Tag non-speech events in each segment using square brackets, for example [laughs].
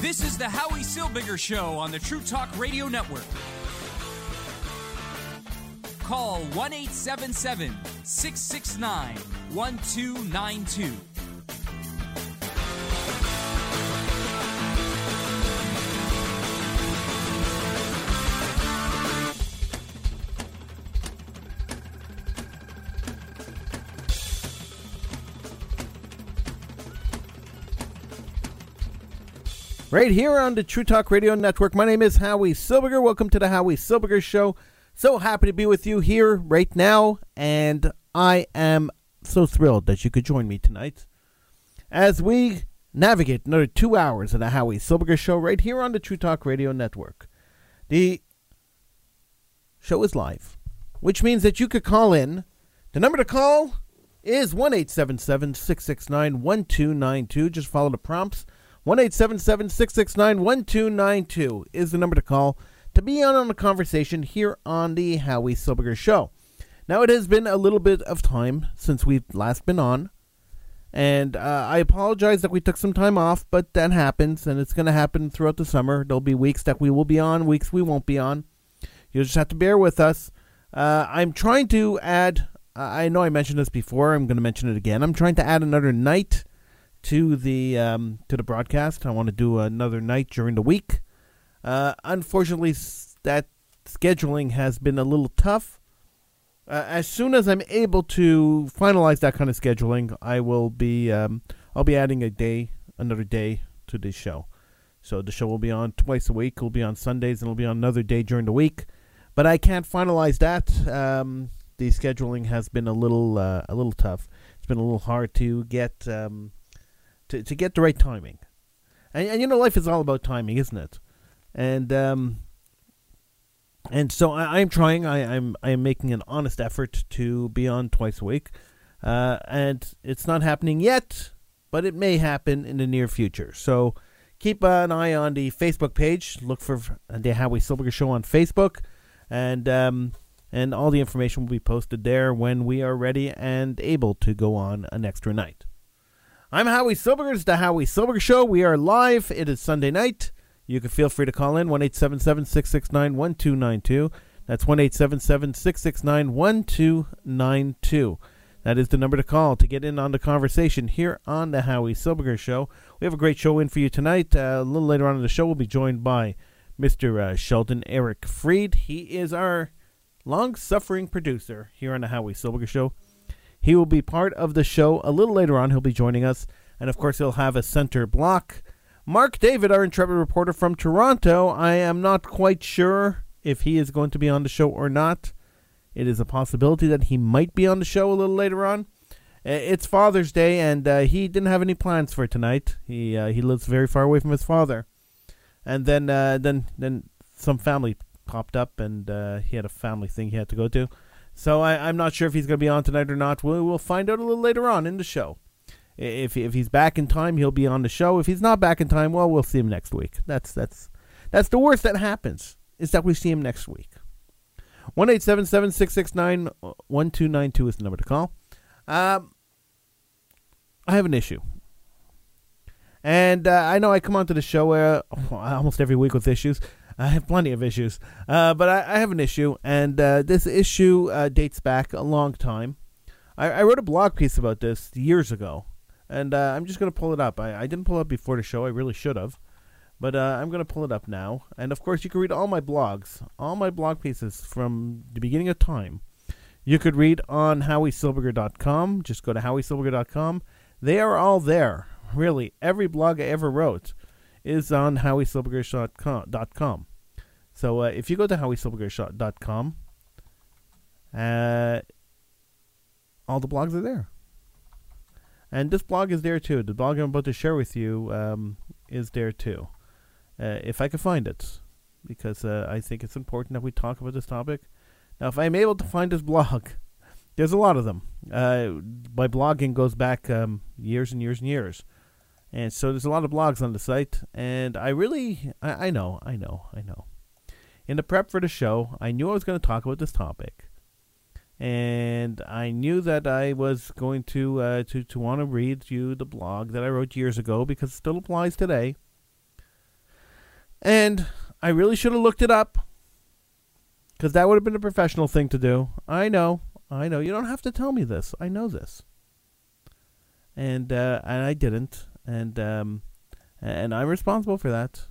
This is the Howie Silbiger Show on the True Talk Radio Network. Call 1 877 669 1292. Right here on the True Talk Radio Network. My name is Howie Silbiger. Welcome to the Howie Silbiger Show. So happy to be with you here right now, and I am so thrilled that you could join me tonight as we navigate another two hours of the Howie Silbiger Show right here on the True Talk Radio Network. The show is live, which means that you could call in. The number to call is 1 669 1292. Just follow the prompts. 1 669 1292 is the number to call to be on, on the conversation here on the Howie Silbiger Show. Now, it has been a little bit of time since we've last been on, and uh, I apologize that we took some time off, but that happens, and it's going to happen throughout the summer. There'll be weeks that we will be on, weeks we won't be on. You'll just have to bear with us. Uh, I'm trying to add, I know I mentioned this before, I'm going to mention it again. I'm trying to add another night to the um, to the broadcast. I want to do another night during the week. Uh, unfortunately, that scheduling has been a little tough. Uh, as soon as I'm able to finalize that kind of scheduling, I will be um, I'll be adding a day, another day to this show. So the show will be on twice a week. It'll be on Sundays and it'll be on another day during the week. But I can't finalize that. Um, the scheduling has been a little uh, a little tough. It's been a little hard to get um, to, to get the right timing. And, and you know, life is all about timing, isn't it? And um, and so I, am trying. I, I'm I am making an honest effort to be on twice a week, uh, and it's not happening yet, but it may happen in the near future. So keep an eye on the Facebook page. Look for the Howie Silbiger Show on Facebook, and um, and all the information will be posted there when we are ready and able to go on an extra night. I'm Howie Silbiger. It's the Howie Silbiger Show. We are live. It is Sunday night. You can feel free to call in 1 669 1292. That's 1 669 1292. That is the number to call to get in on the conversation here on the Howie Silbiger Show. We have a great show in for you tonight. Uh, a little later on in the show, we'll be joined by Mr. Uh, Sheldon Eric Fried. He is our long suffering producer here on the Howie Silbiger Show. He will be part of the show a little later on. He'll be joining us. And of course, he'll have a center block. Mark David, our intrepid reporter from Toronto, I am not quite sure if he is going to be on the show or not. It is a possibility that he might be on the show a little later on. It's Father's Day, and uh, he didn't have any plans for tonight. He uh, he lives very far away from his father, and then uh, then then some family popped up, and uh, he had a family thing he had to go to. So I, am not sure if he's going to be on tonight or not. We'll, we'll find out a little later on in the show. If, if he's back in time, he'll be on the show. If he's not back in time, well, we'll see him next week. That's that's that's the worst that happens is that we see him next week. One eight seven seven six six nine one two nine two is the number to call. Um, I have an issue, and uh, I know I come onto the show uh, almost every week with issues. I have plenty of issues, uh, but I, I, have an issue, and uh, this issue uh, dates back a long time. I, I, wrote a blog piece about this years ago, and uh, I'm just going to pull it up. I, I, didn't pull it up before the show. I really should have, but uh, I'm going to pull it up now. And of course, you can read all my blogs, all my blog pieces from the beginning of time. You could read on howiesilbiger.com. Just go to howiesilbiger.com. They are all there. Really, every blog I ever wrote is on howiesilbiger.com. So uh, if you go to howiesilbiger.com, uh, all the blogs are there. And this blog is there too. The blog I'm about to share with you um, is there too. Uh, if I can find it, because uh, I think it's important that we talk about this topic. Now, if I'm able to find this blog, [laughs] there's a lot of them. Uh, my blogging goes back um, years and years and years. And so there's a lot of blogs on the site. And I really, I, I know, I know, I know in the prep for the show, I knew I was going to talk about this topic, and I knew that I was going to uh, to to want to read you the blog that I wrote years ago because it still applies today. And I really should have looked it up because that would have been a professional thing to do. I know. I know. You don't have to tell me this. I know this. And uh, and I didn't. And um, and I'm responsible for that.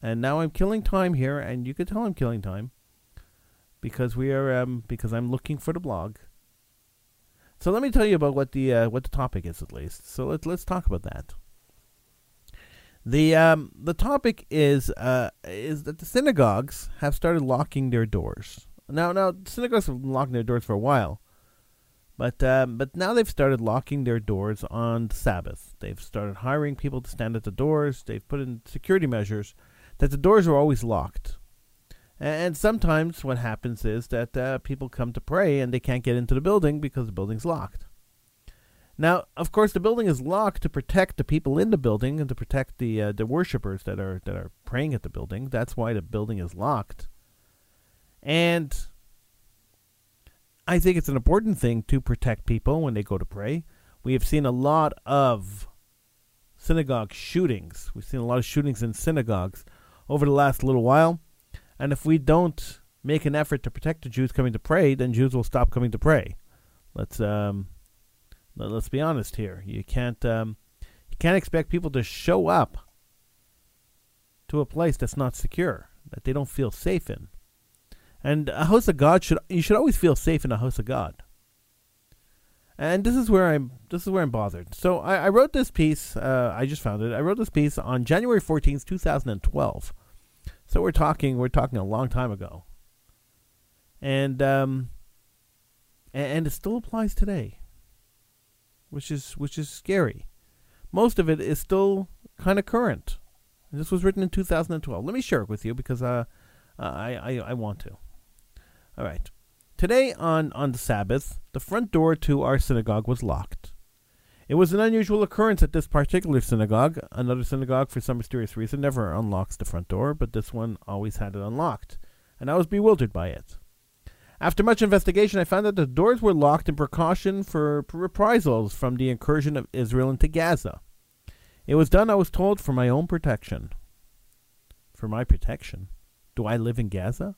And now I'm killing time here, and you could tell I'm killing time because we are um, because I'm looking for the blog. So let me tell you about what the uh, what the topic is at least. So let's let's talk about that. The um, the topic is uh, is that the synagogues have started locking their doors. Now now synagogues have been locking their doors for a while, but um, but now they've started locking their doors on Sabbath. They've started hiring people to stand at the doors. They've put in security measures that the doors are always locked. And sometimes what happens is that uh, people come to pray and they can't get into the building because the building's locked. Now, of course, the building is locked to protect the people in the building and to protect the uh, the worshippers that are that are praying at the building. That's why the building is locked. And I think it's an important thing to protect people when they go to pray. We have seen a lot of synagogue shootings. We've seen a lot of shootings in synagogues over the last little while. And if we don't make an effort to protect the Jews coming to pray, then Jews will stop coming to pray. Let's um, let's be honest here. You can't um, you can't expect people to show up to a place that's not secure, that they don't feel safe in. And a house of God should you should always feel safe in a house of God. And this is where I'm this is where I'm bothered. So I, I wrote this piece. Uh, I just found it. I wrote this piece on January fourteenth, two thousand and twelve. So we're talking we're talking a long time ago. And um and, and it still applies today. Which is which is scary. Most of it is still kind of current. This was written in 2012. Let me share it with you because uh, I, I, I want to. All right. Today on, on the Sabbath, the front door to our synagogue was locked. It was an unusual occurrence at this particular synagogue. Another synagogue, for some mysterious reason, never unlocks the front door, but this one always had it unlocked, and I was bewildered by it. After much investigation, I found that the doors were locked in precaution for reprisals from the incursion of Israel into Gaza. It was done, I was told, for my own protection. For my protection? Do I live in Gaza?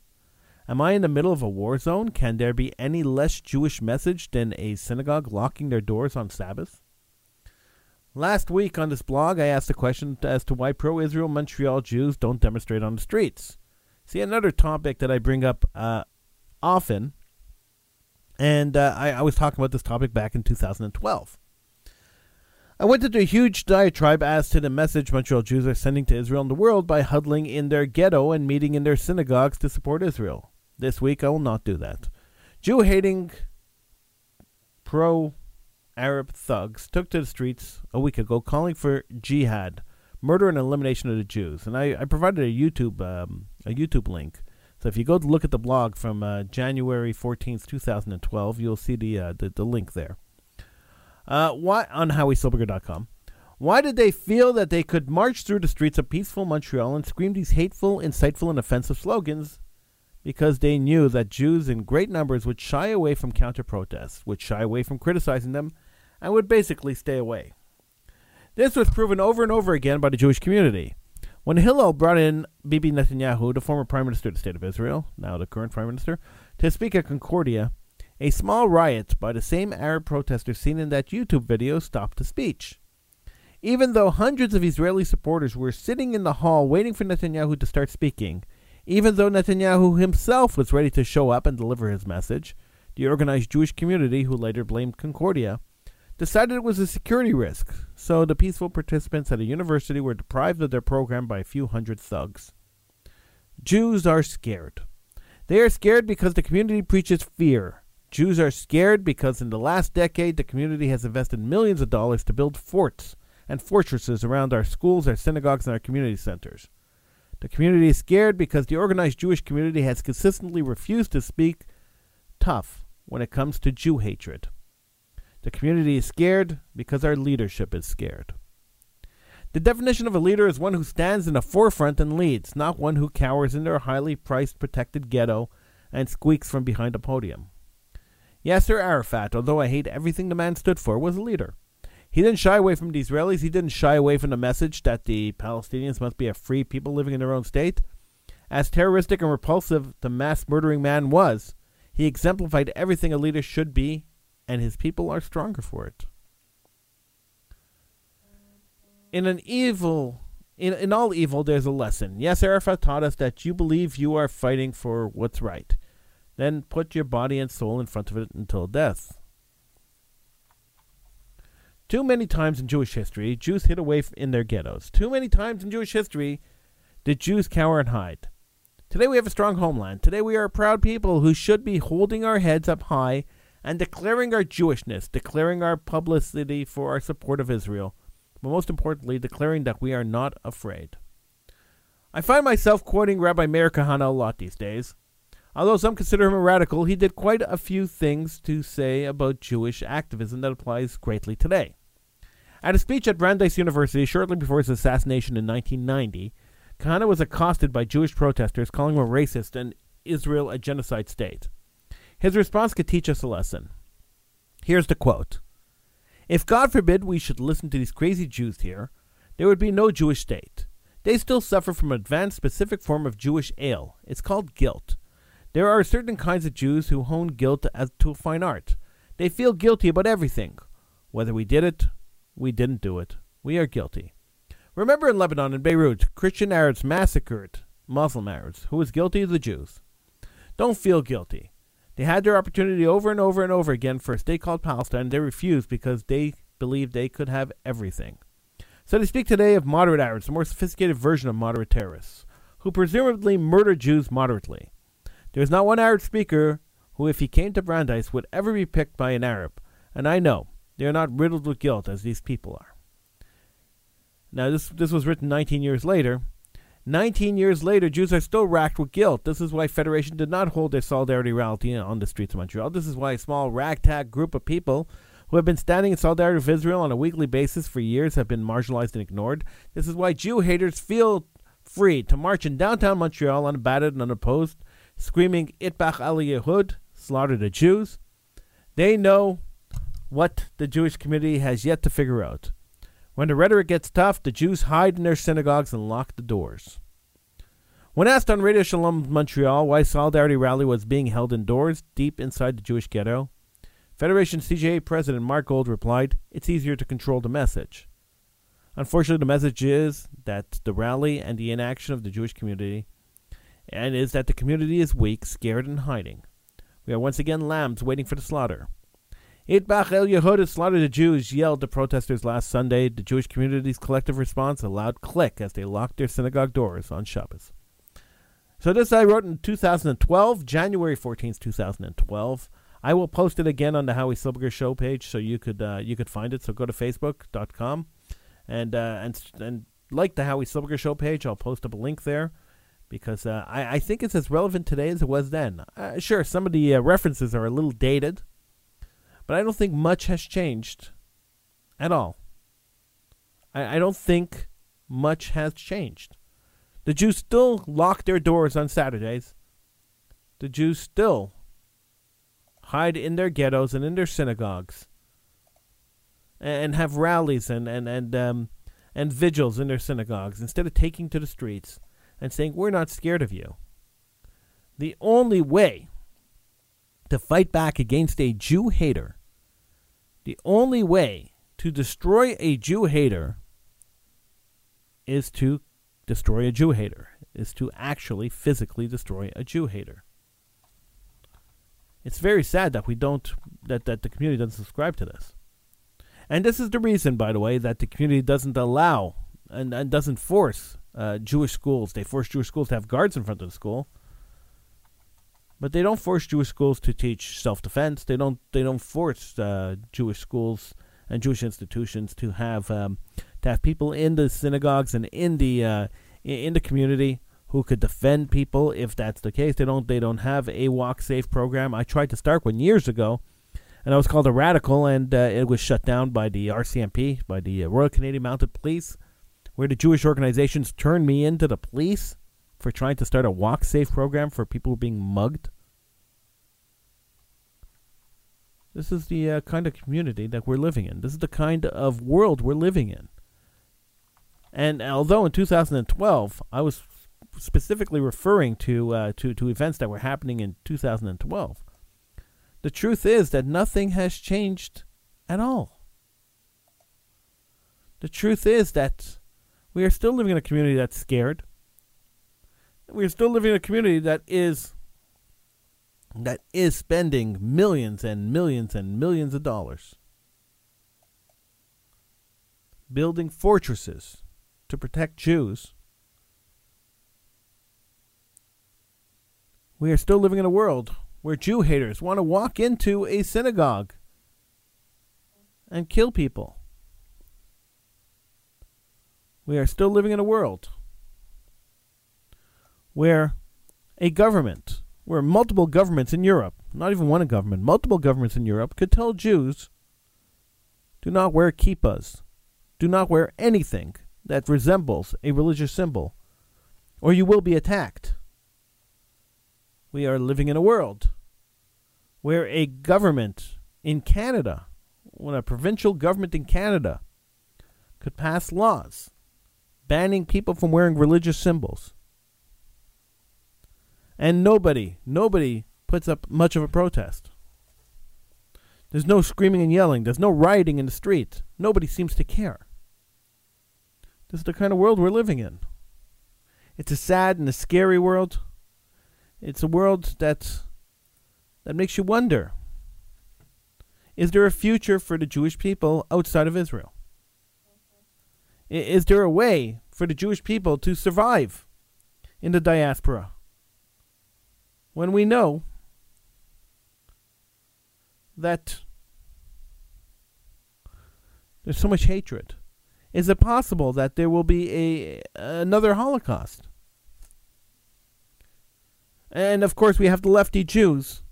Am I in the middle of a war zone? Can there be any less Jewish message than a synagogue locking their doors on Sabbath? Last week on this blog, I asked a question as to why pro Israel Montreal Jews don't demonstrate on the streets. See, another topic that I bring up uh, often, and uh, I, I was talking about this topic back in 2012. I went into a huge diatribe as to the message Montreal Jews are sending to Israel and the world by huddling in their ghetto and meeting in their synagogues to support Israel. This week I will not do that. Jew hating pro Arab thugs took to the streets a week ago calling for jihad, murder and elimination of the Jews. And I, I provided a YouTube um, a YouTube link. So if you go to look at the blog from uh, January 14th, 2012, you'll see the, uh, the, the link there. Uh, why on HowieSilbiger.com. Why did they feel that they could march through the streets of peaceful Montreal and scream these hateful, inciteful, and offensive slogans? Because they knew that Jews in great numbers would shy away from counter protests, would shy away from criticizing them, and would basically stay away. This was proven over and over again by the Jewish community. When Hillel brought in Bibi Netanyahu, the former Prime Minister of the State of Israel, now the current Prime Minister, to speak at Concordia, a small riot by the same Arab protesters seen in that YouTube video stopped the speech. Even though hundreds of Israeli supporters were sitting in the hall waiting for Netanyahu to start speaking, even though Netanyahu himself was ready to show up and deliver his message, the organized Jewish community, who later blamed Concordia, decided it was a security risk, so the peaceful participants at a university were deprived of their program by a few hundred thugs. Jews are scared. They are scared because the community preaches fear, Jews are scared because in the last decade the community has invested millions of dollars to build forts and fortresses around our schools, our synagogues, and our community centers. The community is scared because the organized Jewish community has consistently refused to speak tough when it comes to Jew hatred. The community is scared because our leadership is scared. The definition of a leader is one who stands in the forefront and leads, not one who cowers in their highly priced protected ghetto and squeaks from behind a podium. Yasser Arafat, although I hate everything the man stood for, was a leader. He didn't shy away from the Israelis. He didn't shy away from the message that the Palestinians must be a free people living in their own state. As terroristic and repulsive the mass murdering man was, he exemplified everything a leader should be, and his people are stronger for it. In an evil in, in all evil there's a lesson. Yes, Arafat taught us that you believe you are fighting for what's right. Then put your body and soul in front of it until death. Too many times in Jewish history, Jews hid away in their ghettos. Too many times in Jewish history did Jews cower and hide. Today we have a strong homeland. Today we are a proud people who should be holding our heads up high and declaring our Jewishness, declaring our publicity for our support of Israel, but most importantly, declaring that we are not afraid. I find myself quoting Rabbi Meir Kahane a lot these days. Although some consider him a radical, he did quite a few things to say about Jewish activism that applies greatly today. At a speech at Brandeis University shortly before his assassination in 1990, Kahane was accosted by Jewish protesters calling him a racist and Israel a genocide state. His response could teach us a lesson. Here's the quote If God forbid we should listen to these crazy Jews here, there would be no Jewish state. They still suffer from an advanced specific form of Jewish ail. It's called guilt. There are certain kinds of Jews who hone guilt as to a fine art. They feel guilty about everything, whether we did it we didn't do it. We are guilty. Remember in Lebanon and Beirut, Christian Arabs massacred Muslim Arabs. Who was guilty? The Jews. Don't feel guilty. They had their opportunity over and over and over again for a state called Palestine. They refused because they believed they could have everything. So they speak today of moderate Arabs, a more sophisticated version of moderate terrorists, who presumably murder Jews moderately. There is not one Arab speaker who, if he came to Brandeis, would ever be picked by an Arab. And I know they are not riddled with guilt as these people are. Now, this, this was written 19 years later. 19 years later, Jews are still racked with guilt. This is why Federation did not hold their solidarity rally on the streets of Montreal. This is why a small ragtag group of people who have been standing in solidarity with Israel on a weekly basis for years have been marginalized and ignored. This is why Jew haters feel free to march in downtown Montreal unabated and unopposed, screaming Itbach al Yehud, slaughter the Jews. They know what the Jewish community has yet to figure out. When the rhetoric gets tough, the Jews hide in their synagogues and lock the doors. When asked on Radio Shalom Montreal why Solidarity Rally was being held indoors, deep inside the Jewish ghetto, Federation CJA President Mark Gold replied, It's easier to control the message. Unfortunately, the message is that the rally and the inaction of the Jewish community, and is that the community is weak, scared, and hiding. We are once again lambs waiting for the slaughter. Itbach El Yehuda slaughtered the Jews, yelled the protesters last Sunday. The Jewish community's collective response, a loud click as they locked their synagogue doors on Shabbos. So this I wrote in 2012, January 14th, 2012. I will post it again on the Howie Silbiger show page so you could uh, you could find it. So go to facebook.com and uh, and and like the Howie Silbiger show page. I'll post up a link there because uh, I, I think it's as relevant today as it was then. Uh, sure, some of the uh, references are a little dated, but I don't think much has changed at all. I, I don't think much has changed. The Jews still lock their doors on Saturdays. The Jews still hide in their ghettos and in their synagogues and have rallies and and and um, and vigils in their synagogues instead of taking to the streets and saying we're not scared of you. The only way to fight back against a Jew hater the only way to destroy a Jew hater is to destroy a Jew hater, is to actually physically destroy a Jew hater. It's very sad that we don't that, that the community doesn't subscribe to this. And this is the reason, by the way, that the community doesn't allow and, and doesn't force uh, Jewish schools. They force Jewish schools to have guards in front of the school but they don't force Jewish schools to teach self-defense. They don't. They don't force uh, Jewish schools and Jewish institutions to have um, to have people in the synagogues and in the uh, in the community who could defend people if that's the case. They don't. They don't have a walk safe program. I tried to start one years ago, and I was called a radical, and uh, it was shut down by the RCMP, by the uh, Royal Canadian Mounted Police, where the Jewish organizations turned me into the police for trying to start a walk safe program for people being mugged? This is the uh, kind of community that we're living in. This is the kind of world we're living in. And although in 2012 I was specifically referring to uh, to to events that were happening in 2012, the truth is that nothing has changed at all. The truth is that we are still living in a community that's scared. We are still living in a community that is that is spending millions and millions and millions of dollars building fortresses to protect Jews. We are still living in a world where Jew haters want to walk into a synagogue and kill people. We are still living in a world where a government, where multiple governments in Europe, not even one government, multiple governments in Europe could tell Jews do not wear kippas, do not wear anything that resembles a religious symbol, or you will be attacked. We are living in a world where a government in Canada, when a provincial government in Canada could pass laws banning people from wearing religious symbols. And nobody, nobody puts up much of a protest. There's no screaming and yelling. There's no rioting in the street. Nobody seems to care. This is the kind of world we're living in. It's a sad and a scary world. It's a world that that makes you wonder. Is there a future for the Jewish people outside of Israel? Is there a way for the Jewish people to survive in the diaspora? When we know that there's so much hatred is it possible that there will be a another Holocaust? And of course, we have the lefty Jews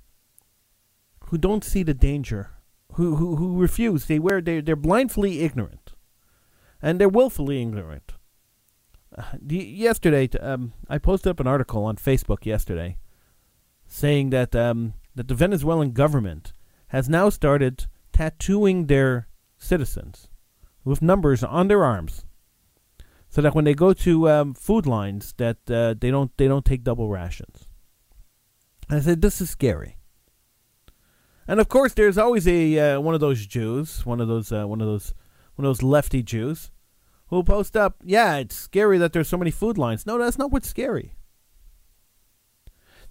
who don't see the danger, who who, who refuse. They wear they they're blindly ignorant, and they're willfully ignorant. Uh, yesterday, um, I posted up an article on Facebook yesterday, saying that um, that the Venezuelan government has now started tattooing their citizens with numbers on their arms, so that when they go to um, food lines, that uh, they don't they don't take double rations. And I said, this is scary. And of course, there's always a uh, one of those Jews, one of those uh, one of those one of those lefty Jews, who'll post up, "Yeah, it's scary that there's so many food lines." No, that's not what's scary.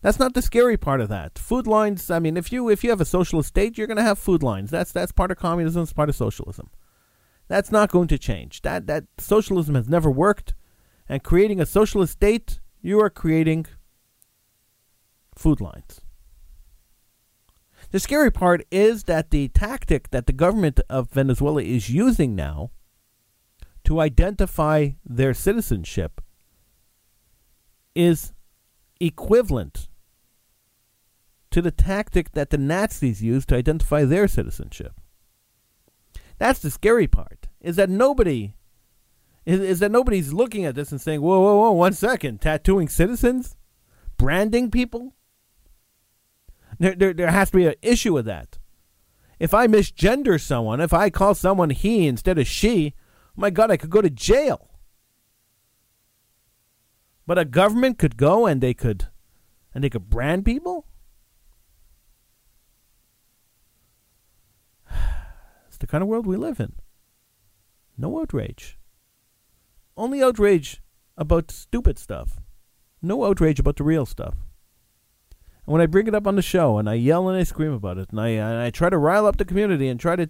That's not the scary part of that. Food lines. I mean, if you if you have a socialist state, you're going to have food lines. That's that's part of communism. It's part of socialism. That's not going to change. That that socialism has never worked, and creating a socialist state, you are creating food lines. The scary part is that the tactic that the government of Venezuela is using now to identify their citizenship is equivalent to the tactic that the Nazis used to identify their citizenship. That's the scary part. Is that nobody is, is that nobody's looking at this and saying, "Whoa, whoa, whoa! One second, tattooing citizens, branding people." There, there, there has to be an issue with that. If I misgender someone, if I call someone he instead of she, my God, I could go to jail. But a government could go and they could, and they could brand people. [sighs] It's the kind of world we live in. No outrage. Only outrage about stupid stuff. No outrage about the real stuff. And when I bring it up on the show and I yell and I scream about it and I and I try to rile up the community and try to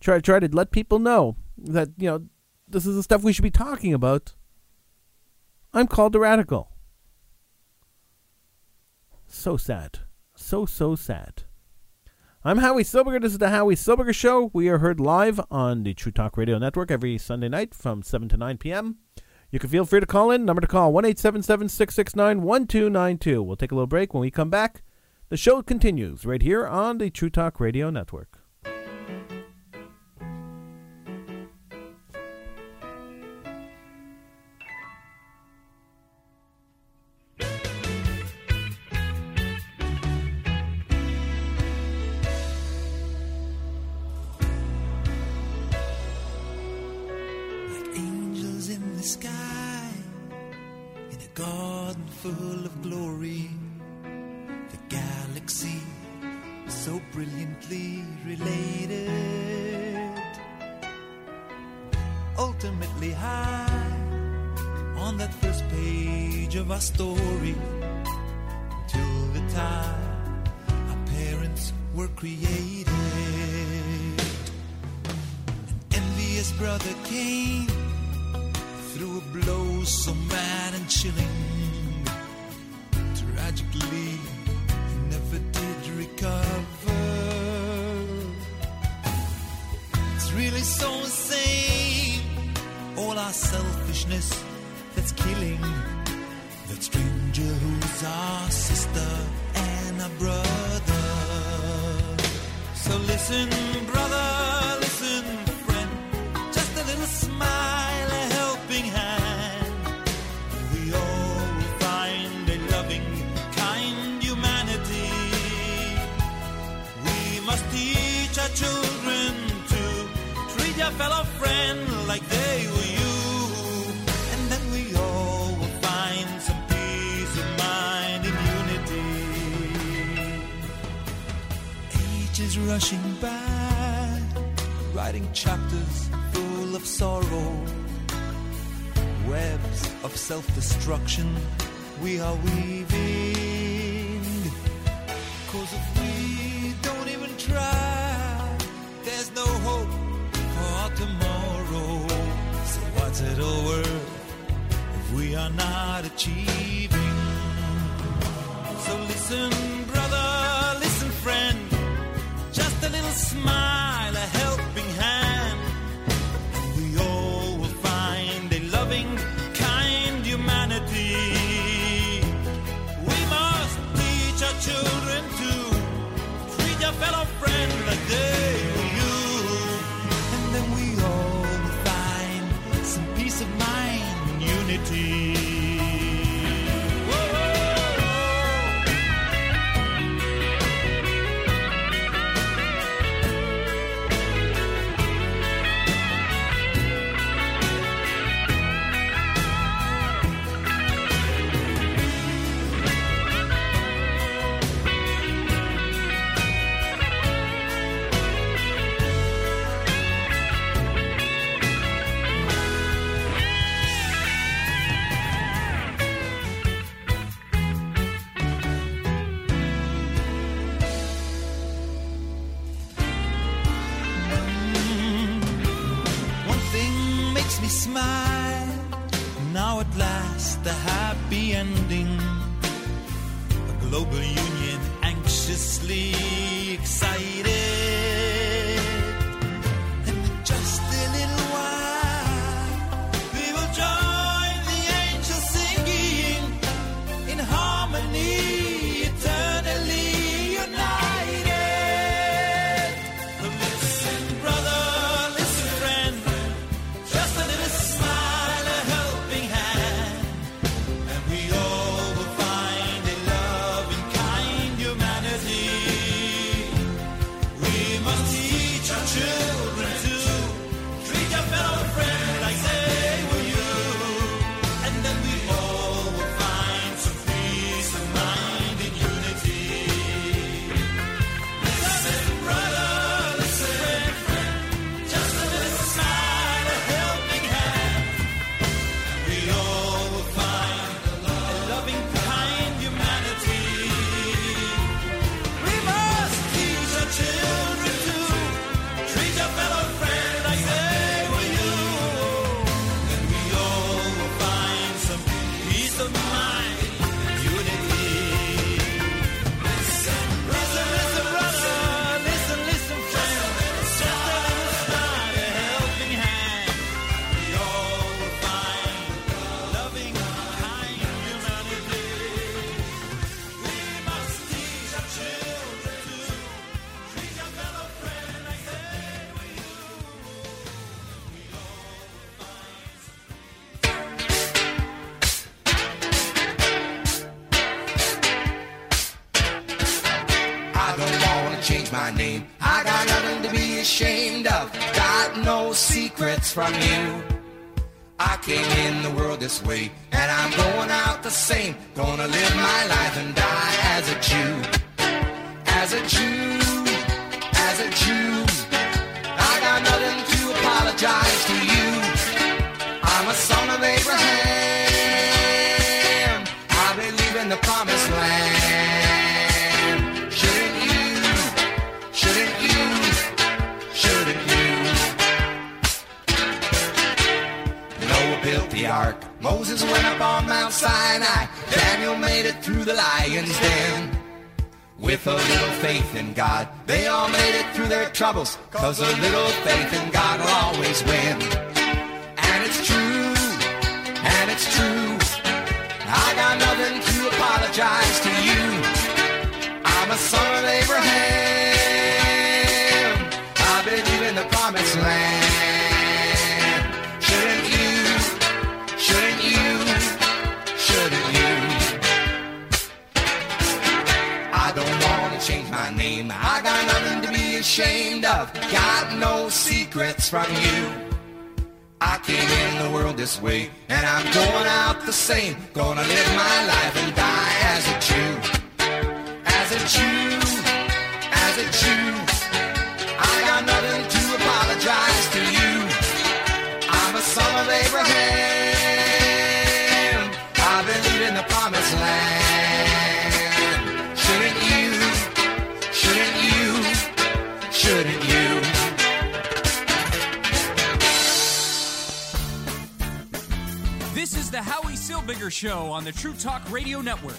try try to let people know that you know this is the stuff we should be talking about, I'm called a radical. So sad. So so sad. I'm Howie Silbiger. This is the Howie Silbiger Show. We are heard live on the True Talk Radio Network every Sunday night from 7 to 9 p.m. You can feel free to call in. Number to call 1 669 1292. We'll take a little break. When we come back, the show continues right here on the True Talk Radio Network. Brilliantly related. Ultimately high on that first page of our story, till the time our parents were created. An envious brother came through a blow so mad and chilling. Tragically, he never did recover. Our selfishness that's killing that stranger who's our sister and our brother. So listen, brother, listen, friend, just a little smile, a helping hand. We all will find a loving, kind humanity. We must teach our children to treat your fellow friend rushing by, writing chapters full of sorrow. Webs of self destruction we are weaving. Cause if we don't even try, there's no hope for tomorrow. So what's it all worth if we are not achieving? So listen, smile, a helping hand. We all will find a loving, kind humanity. We must teach our children to treat their fellow friend like they smile. Now at last, the happy ending. A global union anxiously excited. Cause a little faith same. Gonna live my life and die as a Jew. As a Jew, as a Jew. I got nothing to apologize to you. I'm a son of Abraham. I believe in the promised land. Shouldn't you? Shouldn't you? Shouldn't you? The Howie Silbiger Show on the True Talk Radio Network.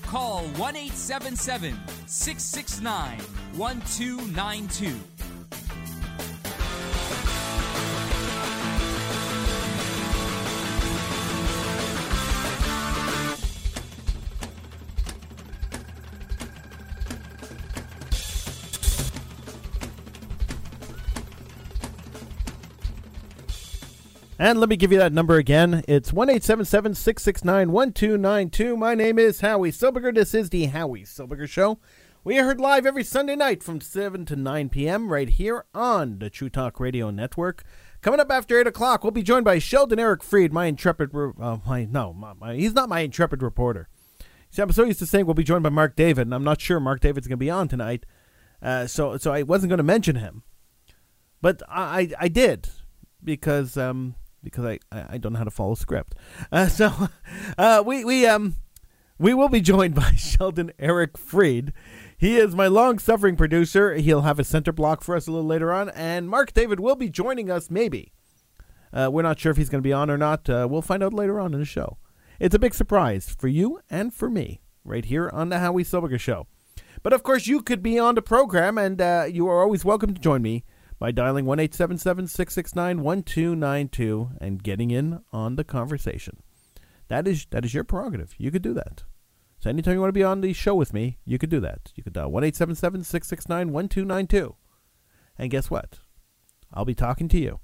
Call 1 877 669 1292. And let me give you that number again. It's 1 669 1292. My name is Howie Silbiger. This is the Howie Silbiger Show. We are heard live every Sunday night from 7 to 9 p.m. right here on the True Talk Radio Network. Coming up after 8 o'clock, we'll be joined by Sheldon Eric Fried, my intrepid. Uh, my, no, my, my, he's not my intrepid reporter. See, I'm so used to saying we'll be joined by Mark David, and I'm not sure Mark David's going to be on tonight. Uh, so, so I wasn't going to mention him. But I, I, I did because um, because I, I don't know how to follow script. Uh, so [laughs] uh, we we um we will be joined by [laughs] Sheldon Eric Fried. He is my long-suffering producer. He'll have a center block for us a little later on, and Mark David will be joining us. Maybe uh, we're not sure if he's going to be on or not. Uh, we'll find out later on in the show. It's a big surprise for you and for me right here on the Howie Silbiger Show. But of course, you could be on the program, and uh, you are always welcome to join me by dialing 1 669 1292 and getting in on the conversation. That is that is your prerogative. You could do that. So anytime you want to be on the show with me, you could do that. You could dial 1 669 1292. And guess what? I'll be talking to you.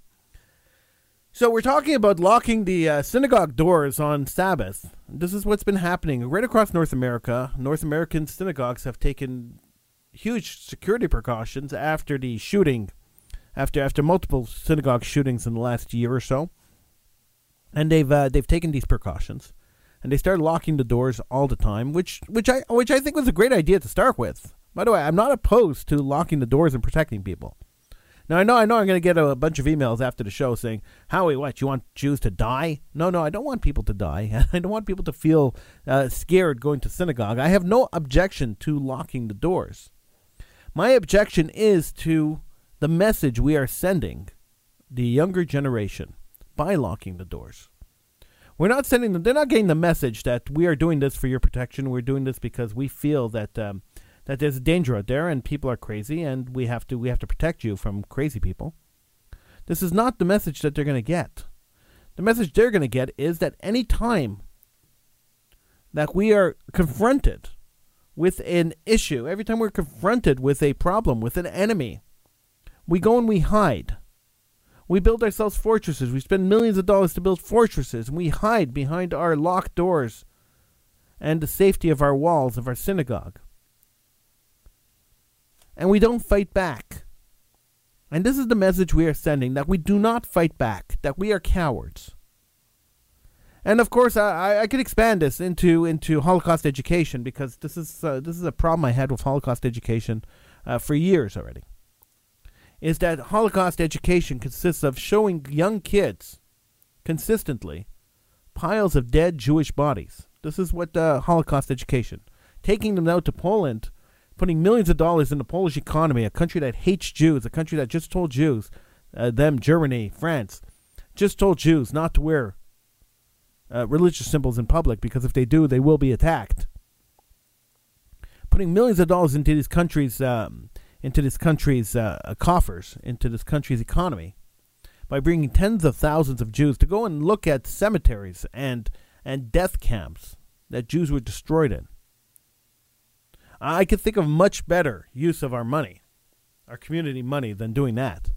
So we're talking about locking the uh, synagogue doors on Sabbath. This is what's been happening right across North America. North American synagogues have taken huge security precautions after the shooting after after multiple synagogue shootings in the last year or so, and they've uh, they've taken these precautions, and they started locking the doors all the time, which which I which I think was a great idea to start with. By the way, I'm not opposed to locking the doors and protecting people. Now I know I know I'm going to get a, bunch of emails after the show saying, "Howie, what you want Jews to die?" No, no, I don't want people to die. [laughs] I don't want people to feel uh, scared going to synagogue. I have no objection to locking the doors. My objection is to the message we are sending the younger generation by locking the doors. We're not sending them, they're not getting the message that we are doing this for your protection. We're doing this because we feel that. Um, that there's danger out there and people are crazy and we have to we have to protect you from crazy people. This is not the message that they're going to get. The message they're going to get is that any time that we are confronted with an issue, every time we're confronted with a problem, with an enemy, we go and we hide. We build ourselves fortresses. We spend millions of dollars to build fortresses, and we hide behind our locked doors and the safety of our walls of our synagogue. And we don't fight back. And this is the message we are sending that we do not fight back, that we are cowards. And of course, I, I could expand this into into Holocaust education because this is uh, this is a problem I had with Holocaust education uh, for years already. Is that Holocaust education consists of showing young kids consistently piles of dead Jewish bodies. This is what uh, Holocaust education, taking them out to Poland, putting millions of dollars in the Polish economy, a country that hates Jews, a country that just told Jews, uh, them Germany, France, just told Jews not to wear uh, religious symbols in public because if they do, they will be attacked. Putting millions of dollars into these countries, um, into this country's uh, coffers, into this country's economy, by bringing tens of thousands of Jews to go and look at cemeteries and and death camps that Jews were destroyed in. I could think of much better use of our money, our community money, than doing that.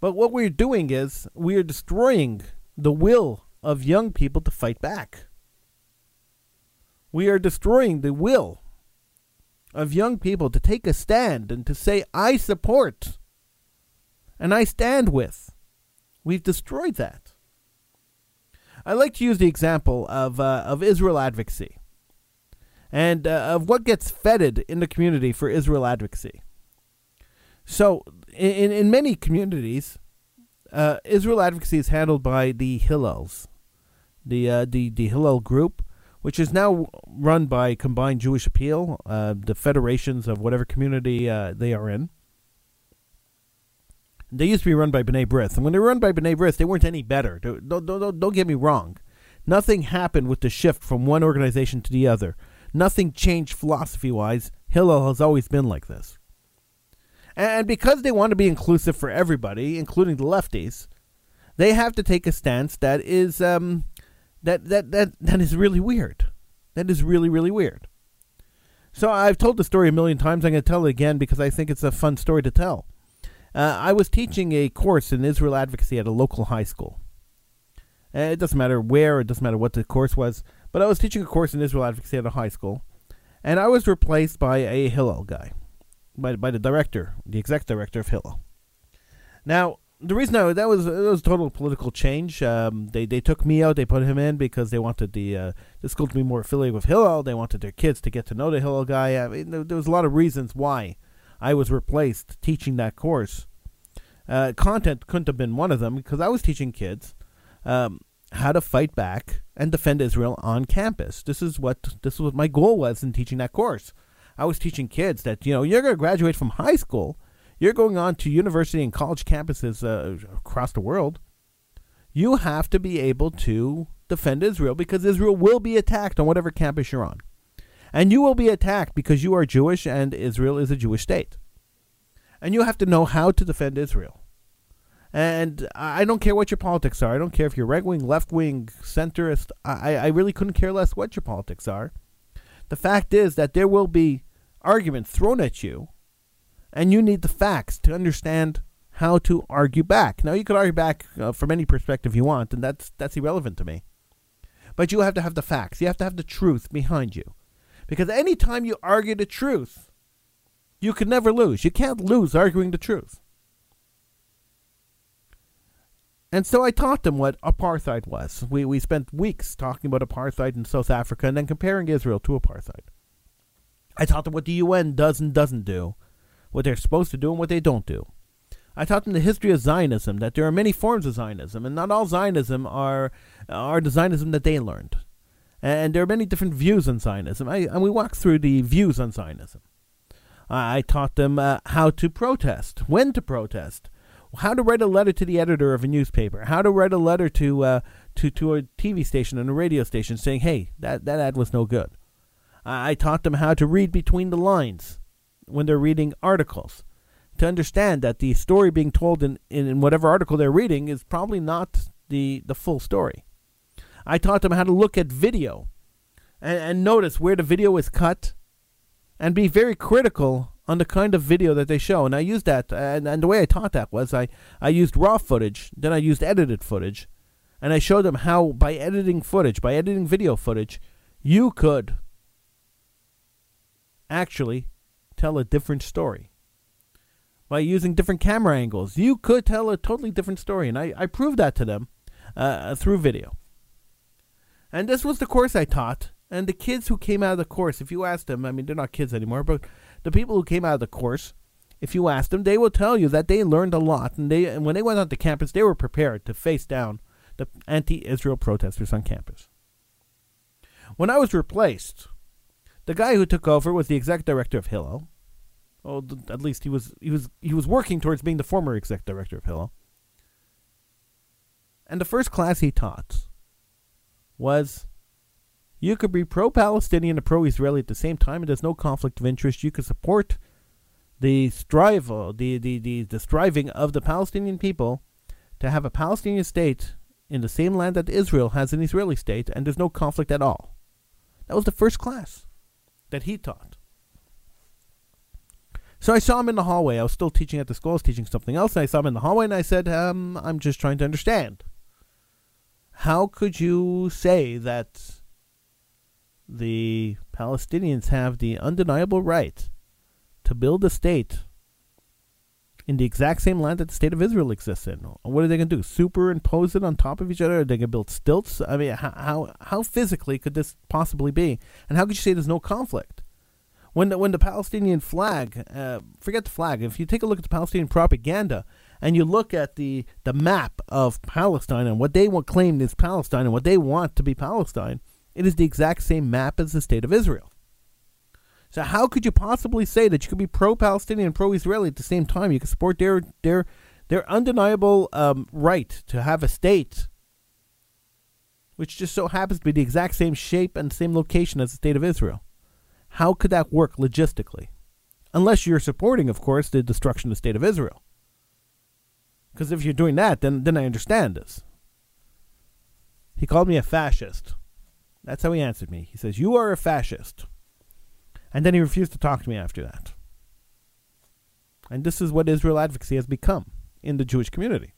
But what we're doing is we are destroying the will of young people to fight back. We are destroying the will of young people to take a stand and to say, I support and I stand with. We've destroyed that. I like to use the example of, uh, of Israel advocacy and uh, of what gets feted in the community for Israel advocacy. So, in, in many communities, uh, Israel advocacy is handled by the Hillels the uh, the the Hillel group, which is now run by Combined Jewish Appeal, uh, the federations of whatever community uh, they are in. They used to be run by B'nai B'rith, and when they were run by B'nai B'rith, they weren't any better. Don't, don't, don't, don't get me wrong. Nothing happened with the shift from one organization to the other. Nothing changed philosophy-wise. Hillel has always been like this. And because they want to be inclusive for everybody, including the lefties, they have to take a stance that is um, that that that that is really weird. That is really really weird. So I've told the story a million times. I'm going to tell it again because I think it's a fun story to tell. Uh, I was teaching a course in Israel advocacy at a local high school. Uh, it doesn't matter where, it doesn't matter what the course was, but I was teaching a course in Israel advocacy at a high school, and I was replaced by a Hillel guy, by by the director, the exec director of Hillel. Now, the reason I, that was it was total political change. Um, they they took me out, they put him in because they wanted the uh, the school to be more affiliated with Hillel. They wanted their kids to get to know the Hillel guy. I mean, there, there was a lot of reasons why I was replaced teaching that course. Uh, content couldn't have been one of them because I was teaching kids um, how to fight back and defend Israel on campus. This is what this is what my goal was in teaching that course. I was teaching kids that you know you're going to graduate from high school you're going on to university and college campuses uh, across the world. You have to be able to defend Israel because Israel will be attacked on whatever campus you're on. And you will be attacked because you are Jewish and Israel is a Jewish state. And you have to know how to defend Israel. And I don't care what your politics are. I don't care if you're right wing, left wing, centrist. I, I really couldn't care less what your politics are. The fact is that there will be arguments thrown at you and you need the facts to understand how to argue back. Now, you could argue back uh, from any perspective you want, and that's that's irrelevant to me. But you have to have the facts. You have to have the truth behind you, because any time you argue the truth, you can never lose. You can't lose arguing the truth. And so I taught them what apartheid was. We we spent weeks talking about apartheid in South Africa and then comparing Israel to apartheid. I taught them what the UN does and doesn't do what they're supposed to do and what they don't do. I taught them the history of Zionism, that there are many forms of Zionism, and not all Zionism are are the Zionism that they learned. And there are many different views on Zionism. I, and we walked through the views on Zionism. I, I taught them uh, how to protest, when to protest, how to write a letter to the editor of a newspaper, how to write a letter to uh, to to a TV station and a radio station saying, "Hey, that that ad was no good." I, I taught them how to read between the lines when they're reading articles to understand that the story being told in, in whatever article they're reading is probably not the, the full story. I taught them how to look at video and, and notice where the video is cut and be very critical on the kind of video that they show. And I used that, and, and the way I taught that was I, I used raw footage, then I used edited footage, and I showed them how by editing footage, by editing video footage, you could actually tell a different story. By using different camera angles, you could tell a totally different story. And I, I proved that to them uh, through video. And this was the course I taught. And the kids who came out of the course, if you ask them, I mean, they're not kids anymore, but the people who came out of the course, if you ask them, they will tell you that they learned a lot. And they, and when they went out onto campus, they were prepared to face down the anti-Israel protesters on campus. When I was replaced, the guy who took over was the exec director of Hillel. Oh, th- at least he was he was he was working towards being the former exec director of Hillel. And the first class he taught was you could be pro-Palestinian and pro-Israeli at the same time, and there's no conflict of interest. You could support the strive, uh, the, the, the, the striving of the Palestinian people to have a Palestinian state in the same land that Israel has an Israeli state, and there's no conflict at all. That was the first class that he taught. So I saw him in the hallway. I was still teaching at the school. I was teaching something else, and I saw him in the hallway, and I said, um, I'm just trying to understand. How could you say that the Palestinians have the undeniable right to build a state in the exact same land that the state of Israel exists in. What are they going to do? Superimpose it on top of each other? Are they going to build stilts? I mean, how, how how physically could this possibly be? And how could you say there's no conflict? When the, when the Palestinian flag, uh, forget the flag. If you take a look at the Palestinian propaganda and you look at the the map of Palestine and what they want claimed is Palestine and what they want to be Palestine, it is the exact same map as the state of Israel. So how could you possibly say that you could be pro-Palestinian and pro-Israeli at the same time? You could support their their their undeniable um, right to have a state, which just so happens to be the exact same shape and same location as the state of Israel. How could that work logistically? Unless you're supporting, of course, the destruction of the state of Israel. Because if you're doing that, then then I understand this. He called me a fascist. That's how he answered me. He says, "You are a fascist." And then he refused to talk to me after that. And this is what Israel advocacy has become in the Jewish community.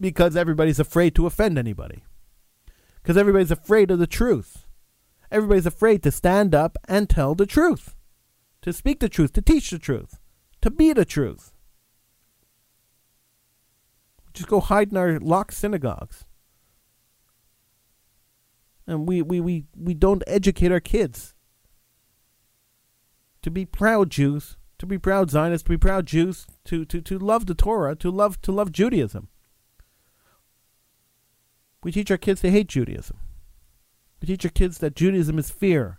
Because everybody's afraid to offend anybody. Because everybody's afraid of the truth. Everybody's afraid to stand up and tell the truth. To speak the truth, to teach the truth, to be the truth. Just go hide in our locked synagogues and we, we, we, we don't educate our kids to be proud Jews, to be proud Zionists, to be proud Jews, to, to, to love the Torah, to love to love Judaism. We teach our kids to hate Judaism. We teach our kids that Judaism is fear.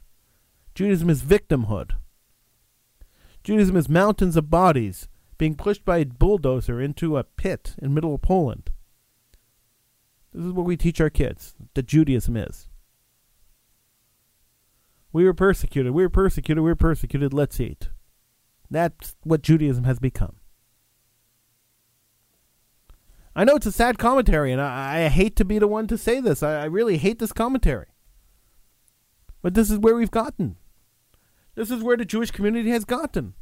Judaism is victimhood. Judaism is mountains of bodies being pushed by a bulldozer into a pit in middle of Poland. This is what we teach our kids that Judaism is. We were persecuted. We were persecuted. We were persecuted. Let's eat. That's what Judaism has become. I know it's a sad commentary, and I, I hate to be the one to say this. I, I, really hate this commentary. But this is where we've gotten. This is where the Jewish community has gotten.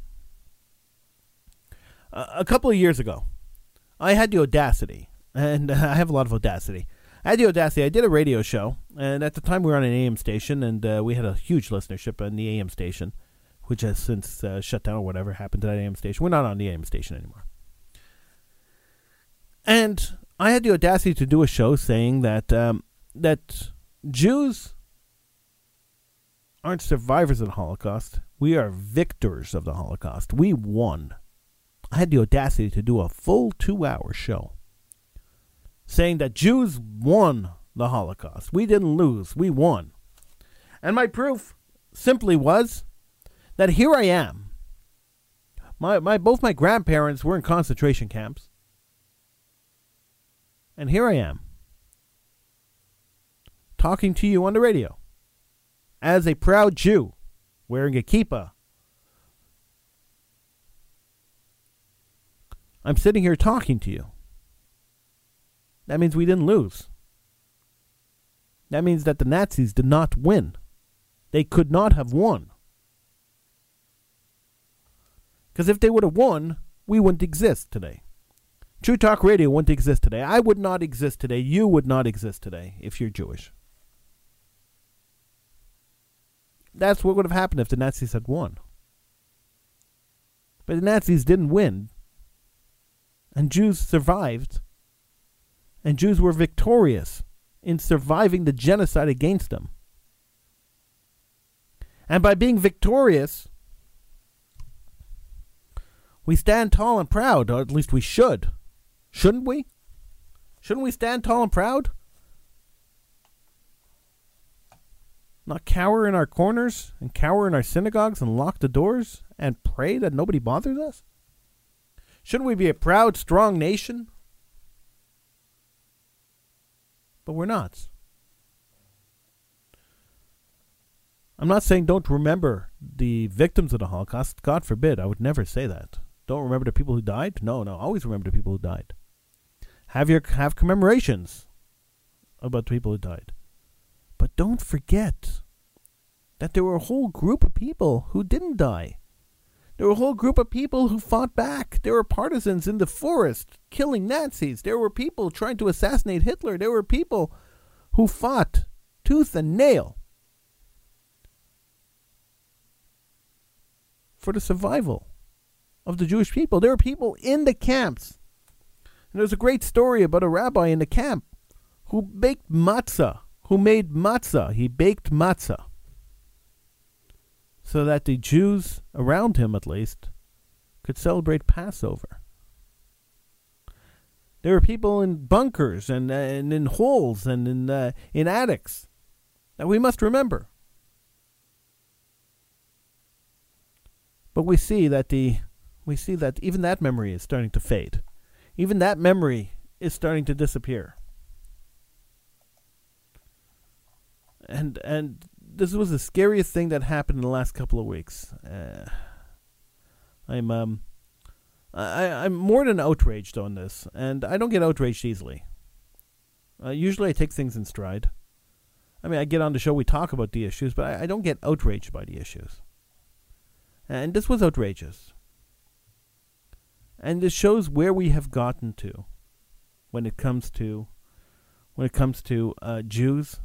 Uh, a couple of years ago, I had the audacity, and uh, I have a lot of audacity. I had the audacity. I did a radio show, and at the time we were on an AM station, and uh, we had a huge listenership on the AM station, which has since uh, shut down or whatever happened to that AM station. We're not on the AM station anymore. And I had the audacity to do a show saying that um, that Jews aren't survivors of the Holocaust. We are victors of the Holocaust. We won. I had the audacity to do a full two-hour show saying that Jews won the Holocaust. We didn't lose, we won. And my proof simply was that here I am. My, my, both my grandparents were in concentration camps. And here I am, talking to you on the radio as a proud Jew wearing a kippah. I'm sitting here talking to you. That means we didn't lose. That means that the Nazis did not win. They could not have won. Because if they would have won, we wouldn't exist today. True Talk Radio wouldn't exist today. I would not exist today. You would not exist today if you're Jewish. That's what would have happened if the Nazis had won. But the Nazis didn't win. And Jews survived and Jews were victorious in surviving the genocide against them. And by being victorious, we stand tall and proud, or at least we should. Shouldn't we? Shouldn't we stand tall and proud? Not cower in our corners and cower in our synagogues and lock the doors and pray that nobody bothers us? Shouldn't we be a proud, strong nation? But we're not. I'm not saying don't remember the victims of the Holocaust. God forbid. I would never say that. Don't remember the people who died? No, no. Always remember the people who died. Have your have commemorations about the people who died. But don't forget that there were a whole group of people who didn't die. There were a whole group of people who fought back. There were partisans in the forest killing Nazis. There were people trying to assassinate Hitler. There were people who fought tooth and nail for the survival of the Jewish people. There were people in the camps. And there's a great story about a rabbi in the camp who baked matzah, who made matzah. He baked matzah so that the Jews around him, at least, could celebrate Passover. There were people in bunkers and, and in holes and in, uh, in attics that we must remember. But we see that the we see that even that memory is starting to fade. Even that memory is starting to disappear. And and this was the scariest thing that happened in the last couple of weeks. Uh, I'm um I I'm more than outraged on this, and I don't get outraged easily. Uh, usually, I take things in stride. I mean, I get on the show, we talk about the issues, but I, I don't get outraged by the issues. And this was outrageous. And this shows where we have gotten to when it comes to when it comes to uh, Jews,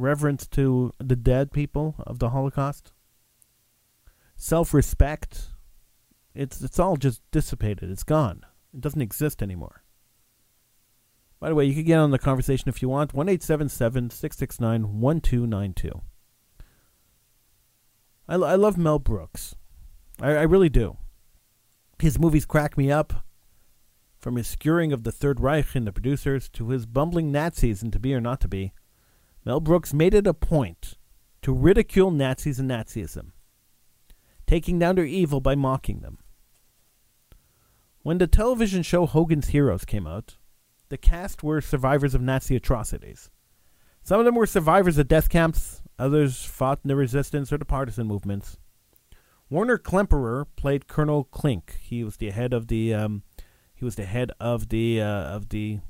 reverence to the dead people of the Holocaust, self-respect. It's it's all just dissipated. It's gone. It doesn't exist anymore. By the way, you can get on the conversation if you want. One eight seven seven six six nine one two nine two. I, I love Mel Brooks. I, I really do. His movies crack me up. From his skewering of the Third Reich and the producers to his bumbling Nazis in To Be or Not to Be, Mel Brooks made it a point to ridicule Nazis and Nazism, taking down their evil by mocking them. When the television show Hogan's Heroes came out, the cast were survivors of Nazi atrocities. Some of them were survivors of death camps, others fought in the resistance or the partisan movements. Werner Klemperer played Colonel Klink. He was the head of the um, he was the head of the uh, of the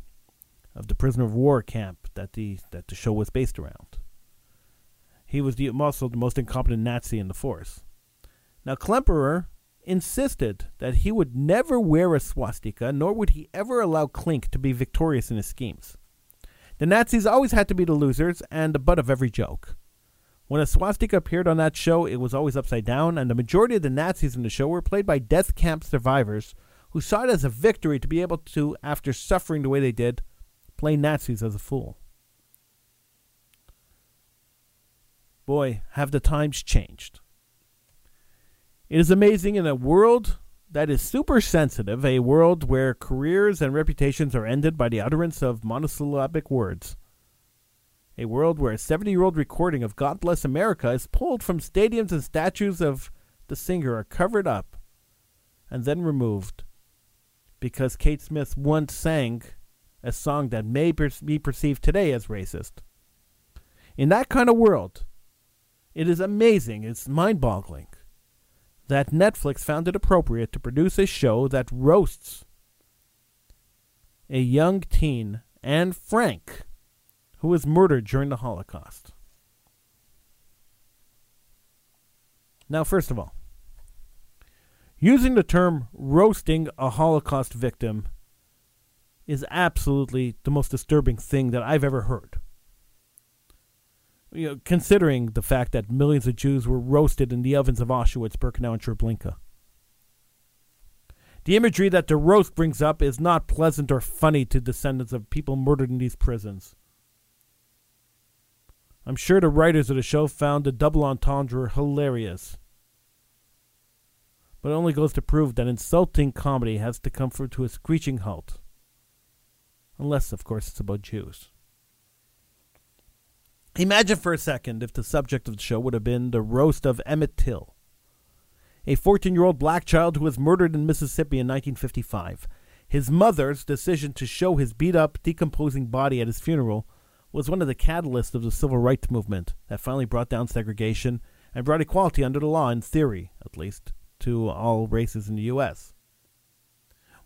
of the prisoner of war camp that the that the show was based around. He was the also the most incompetent Nazi in the force. Now Klemperer insisted that he would never wear a swastika, nor would he ever allow Klink to be victorious in his schemes. The Nazis always had to be the losers and the butt of every joke. When a swastika appeared on that show, it was always upside down, and the majority of the Nazis in the show were played by death camp survivors who saw it as a victory to be able to, after suffering the way they did, play Nazis as a fool. Boy, have the times changed. It is amazing in a world that is super sensitive, a world where careers and reputations are ended by the utterance of monosyllabic words a world where a 70 year old recording of God Bless America is pulled from stadiums and statues of the singer are covered up and then removed because Kate Smith once sang a song that may be perceived today as racist. In that kind of world, it is amazing, it's mind boggling that Netflix found it appropriate to produce a show that roasts a young teen, Anne Frank, who was murdered during the Holocaust. Now, first of all, using the term roasting a Holocaust victim is absolutely the most disturbing thing that I've ever heard. You know, considering the fact that millions of Jews were roasted in the ovens of Auschwitz, Birkenau, and Treblinka. The imagery that the roast brings up is not pleasant or funny to descendants of people murdered in these prisons I'm sure the writers of the show found the double entendre hilarious. But it only goes to prove that insulting comedy has to come to a screeching halt. Unless, of course, it's about Jews. Imagine for a second if the subject of the show would have been the roast of Emmett Till, a 14 year old black child who was murdered in Mississippi in 1955. His mother's decision to show his beat up, decomposing body at his funeral was one of the catalysts of the civil rights movement that finally brought down segregation and brought equality under the law, in theory, at least, to all races in the U.S.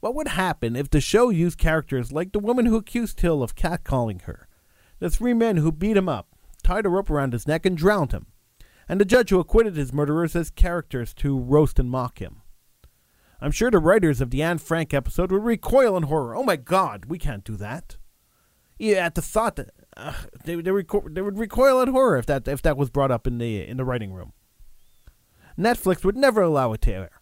What would happen if the show used characters like the woman who accused Till of catcalling her, the three men who beat him up, tied a rope around his neck, and drowned him, and the judge who acquitted his murderers as characters to roast and mock him? I'm sure the writers of the Anne Frank episode would recoil in horror. Oh my God, we can't do that. Yeah, at the thought that uh, they they, reco- they would recoil in horror if that if that was brought up in the in the writing room. Netflix would never allow it to air.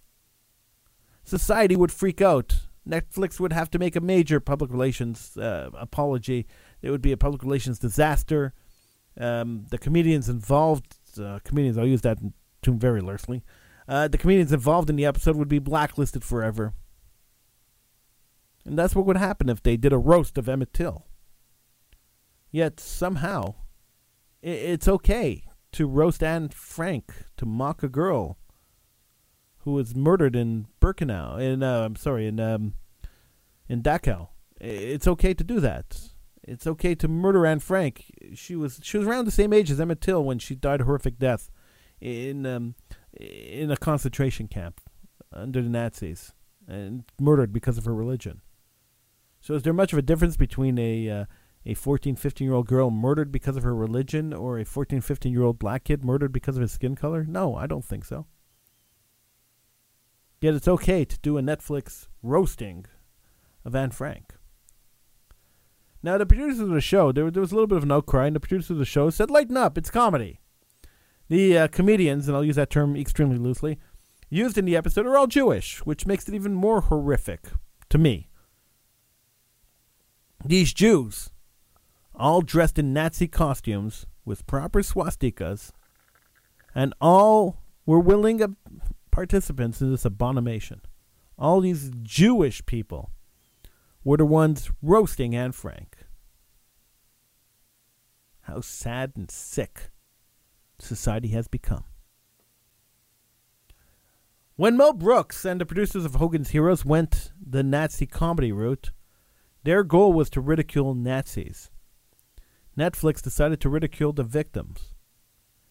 Society would freak out. Netflix would have to make a major public relations uh, apology. It would be a public relations disaster. Um, the comedians involved, uh, comedians, I'll use that term very loosely. Uh, the comedians involved in the episode would be blacklisted forever. And that's what would happen if they did a roast of Emmett Till. Yet somehow, it's okay to roast Anne Frank, to mock a girl who was murdered in Birkenau, in uh, I'm sorry, in um, in Dachau. It's okay to do that. It's okay to murder Anne Frank. She was she was around the same age as Emmett Till when she died a horrific death in um, in a concentration camp under the Nazis and murdered because of her religion. So is there much of a difference between a uh, a 14, 15 year old girl murdered because of her religion or a 14, 15 year old black kid murdered because of his skin color? No, I don't think so. Yet it's okay to do a Netflix roasting of Anne Frank. Now, the producers of the show, there, there was a little bit of an outcry, and the producers of the show said, Lighten up, it's comedy. The uh, comedians, and I'll use that term extremely loosely, used in the episode are all Jewish, which makes it even more horrific to me. These Jews, all dressed in Nazi costumes with proper swastikas, and all were willing participants in this abomination. All these Jewish people were the ones roasting Anne Frank. How sad and sick society has become. When Mel Brooks and the producers of Hogan's Heroes went the Nazi comedy route, their goal was to ridicule Nazis. Netflix decided to ridicule the victims.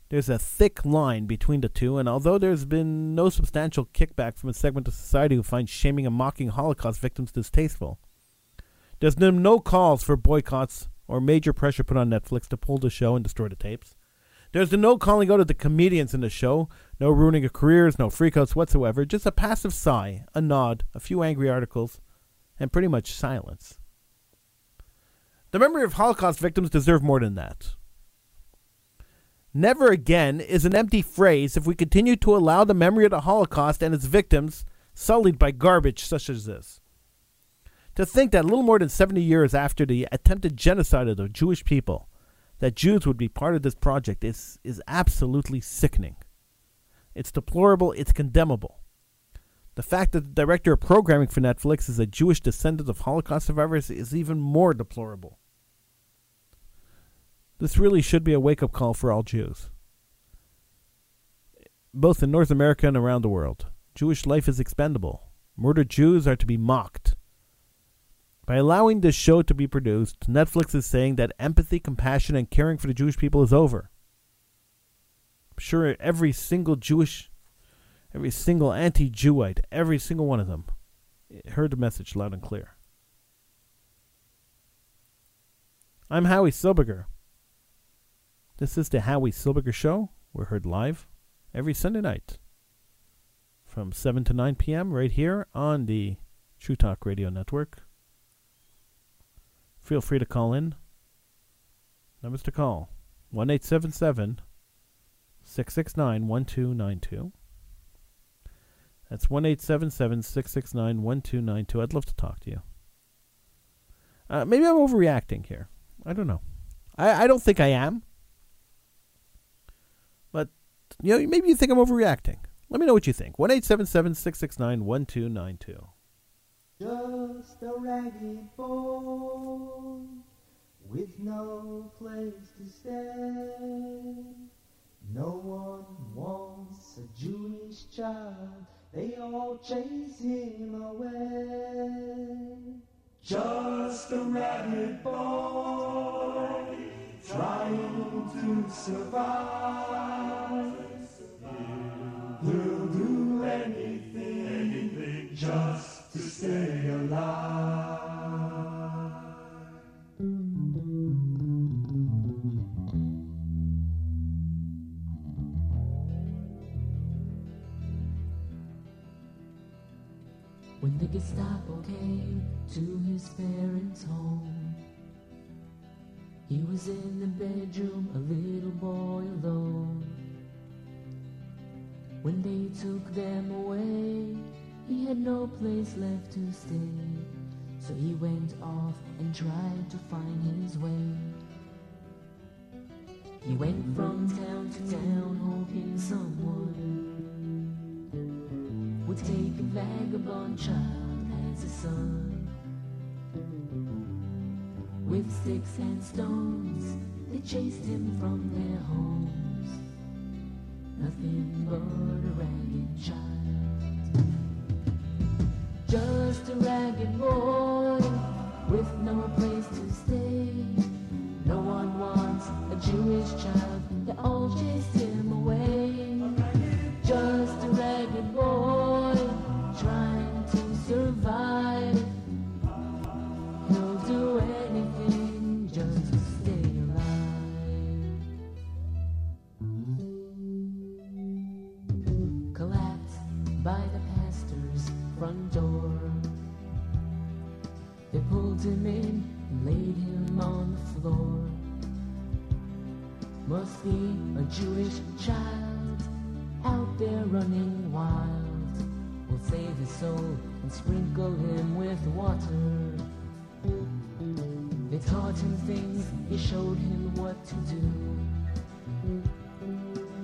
There's a thick line between the two, and although there's been no substantial kickback from a segment of society who finds shaming and mocking Holocaust victims distasteful, there's been no calls for boycotts or major pressure put on Netflix to pull the show and destroy the tapes. There's been no calling out of the comedians in the show, no ruining of careers, no freakouts whatsoever, just a passive sigh, a nod, a few angry articles, and pretty much silence. The memory of Holocaust victims deserve more than that. Never again is an empty phrase if we continue to allow the memory of the Holocaust and its victims sullied by garbage such as this. To think that little more than 70 years after the attempted genocide of the Jewish people, that Jews would be part of this project is, is absolutely sickening. It's deplorable, it's condemnable. The fact that the director of programming for Netflix is a Jewish descendant of Holocaust survivors is even more deplorable. This really should be a wake up call for all Jews, both in North America and around the world. Jewish life is expendable. Murdered Jews are to be mocked. By allowing this show to be produced, Netflix is saying that empathy, compassion, and caring for the Jewish people is over. I'm sure every single Jewish, every single anti Jewite, every single one of them heard the message loud and clear. I'm Howie Silbiger. This is the Howie Silbiger Show. We're heard live every Sunday night from 7 to 9 p.m. right here on the True Talk Radio Network feel free to call in. Numbers to call 1 669 1292. That's 1 669 1292. I'd love to talk to you. Uh, maybe I'm overreacting here. I don't know. I, I don't think I am. But, you know, maybe you think I'm overreacting. Let me know what you think. 1 669 1292. Just a ragged boy with no place to stay. No one wants a Jewish child, they all chase him away. Just a ragged boy trying to survive. He'll do anything, just to stay alive. When the Gestapo came to his parents' home, he was in the bedroom, a little boy alone. When they took them away, he had no place left to stay. So he went off and tried to find his way. He went from town to town, hoping someone would take a vagabond child as a son. With sticks and stones, they chased him from their homes. Nothing but a ragged child. Just a ragged boy with no place to stay. No one wants a Jewish child, they all chased him away. Must be a Jewish child out there running wild. We'll save his soul and sprinkle him with water. They taught him things, they showed him what to do.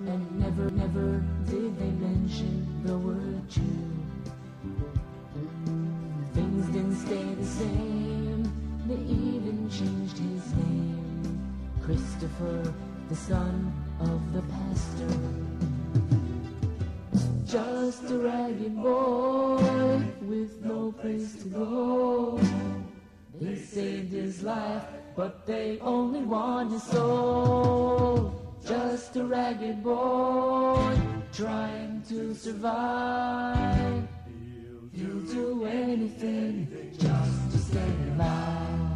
And never, never did they mention the word Jew. Things didn't stay the same, they even changed his name. Christopher, the son of the pastor. Just a ragged boy with no place to go. They saved his life, but they only want his soul. Just a ragged boy trying to survive. He'll do anything just to stay alive.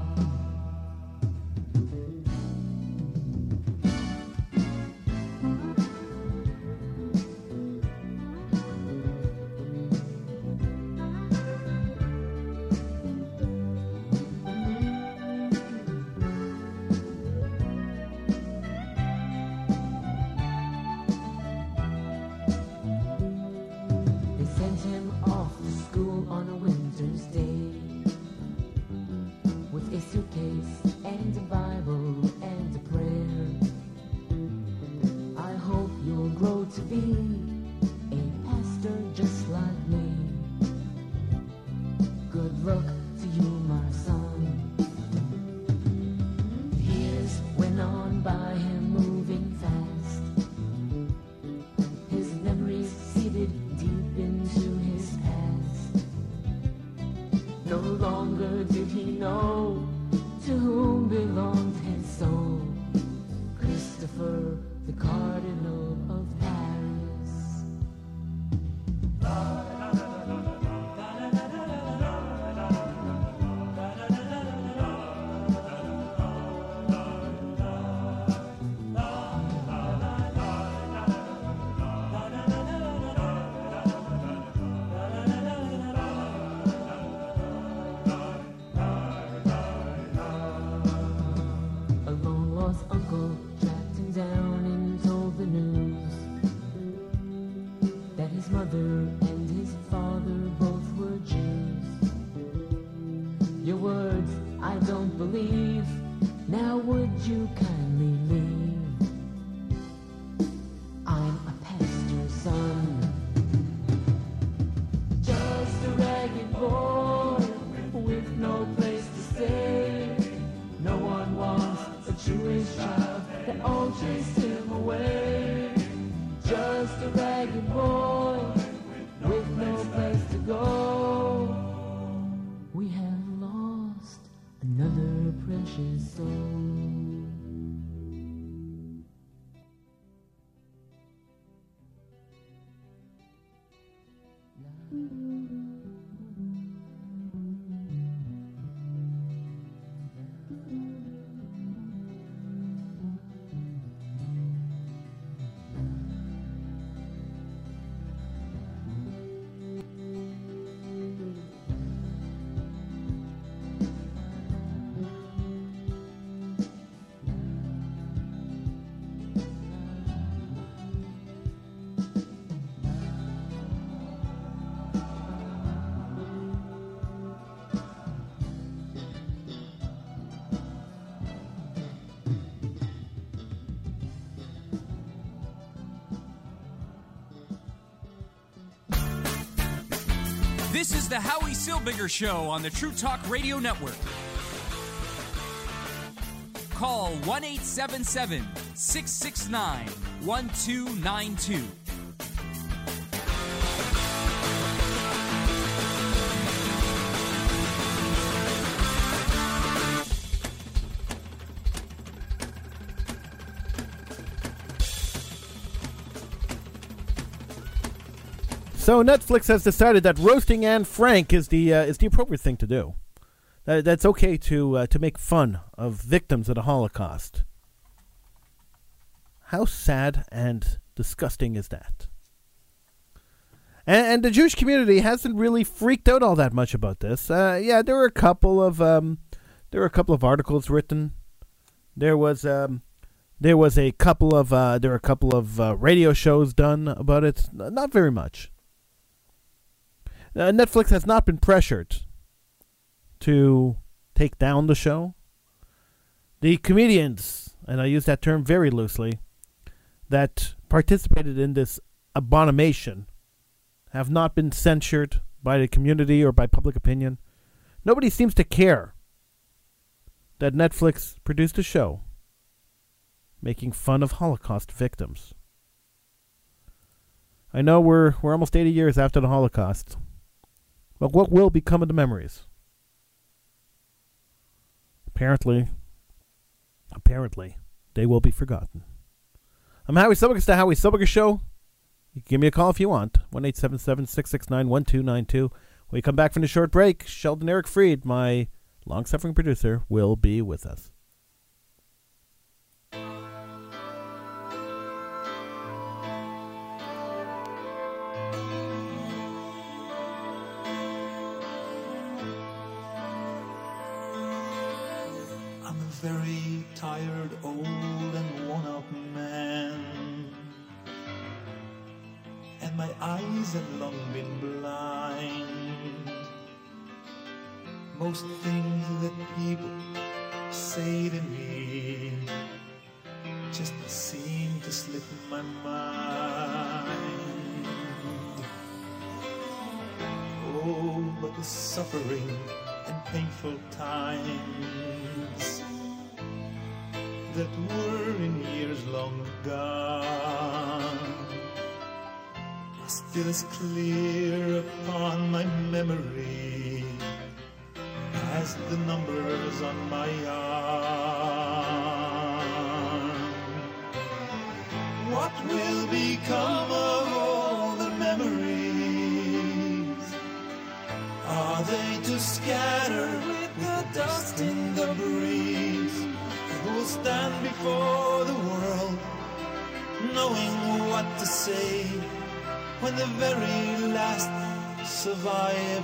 This is the Howie Silbiger Show on the True Talk Radio Network. Call 1 877 669 1292. So Netflix has decided that roasting Anne Frank is the uh, is the appropriate thing to do. That, that's okay to uh, to make fun of victims of the Holocaust. How sad and disgusting is that? And, and the Jewish community hasn't really freaked out all that much about this. Uh, yeah, there were a couple of um, there were a couple of articles written. There was um, there was a couple of uh, there were a couple of uh, radio shows done about it. Not very much. Uh, Netflix has not been pressured to take down the show. The comedians, and I use that term very loosely, that participated in this abomination have not been censured by the community or by public opinion. Nobody seems to care that Netflix produced a show making fun of Holocaust victims. I know we're we're almost 80 years after the Holocaust. But what will become of the memories? Apparently, apparently, they will be forgotten. I'm Howie Silbiger. It's the Howie Silbiger Show. You can give me a call if you want. 1 669 1292. When we come back from the short break, Sheldon Eric Fried, my long suffering producer, will be with us. Very tired, old, and worn out man. And my eyes have long been blind. Most things that people say to me just seem to slip my mind. Oh, but the suffering and painful times that were in years long gone still as clear upon my memory as the numbers on my arm. What will become of all the memories? Are they to scatter with the dust in the breeze? Who'll stand before the world, knowing what to say when the very last survivor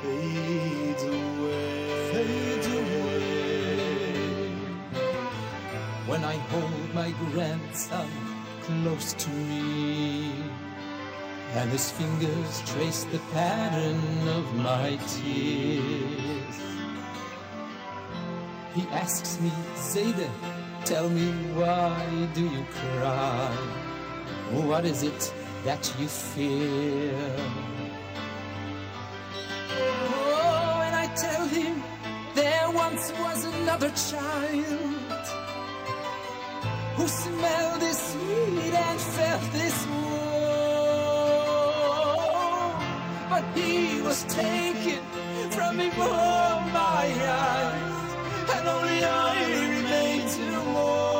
fades away? Fades away. when I hold my grandson close to me. And his fingers trace the pattern of my tears. He asks me, Zayda, tell me why do you cry? What is it that you fear? Oh, and I tell him there once was another child who smelled this sweet and felt this warm. But he was taken from before oh, my eyes, and only I remain to mourn.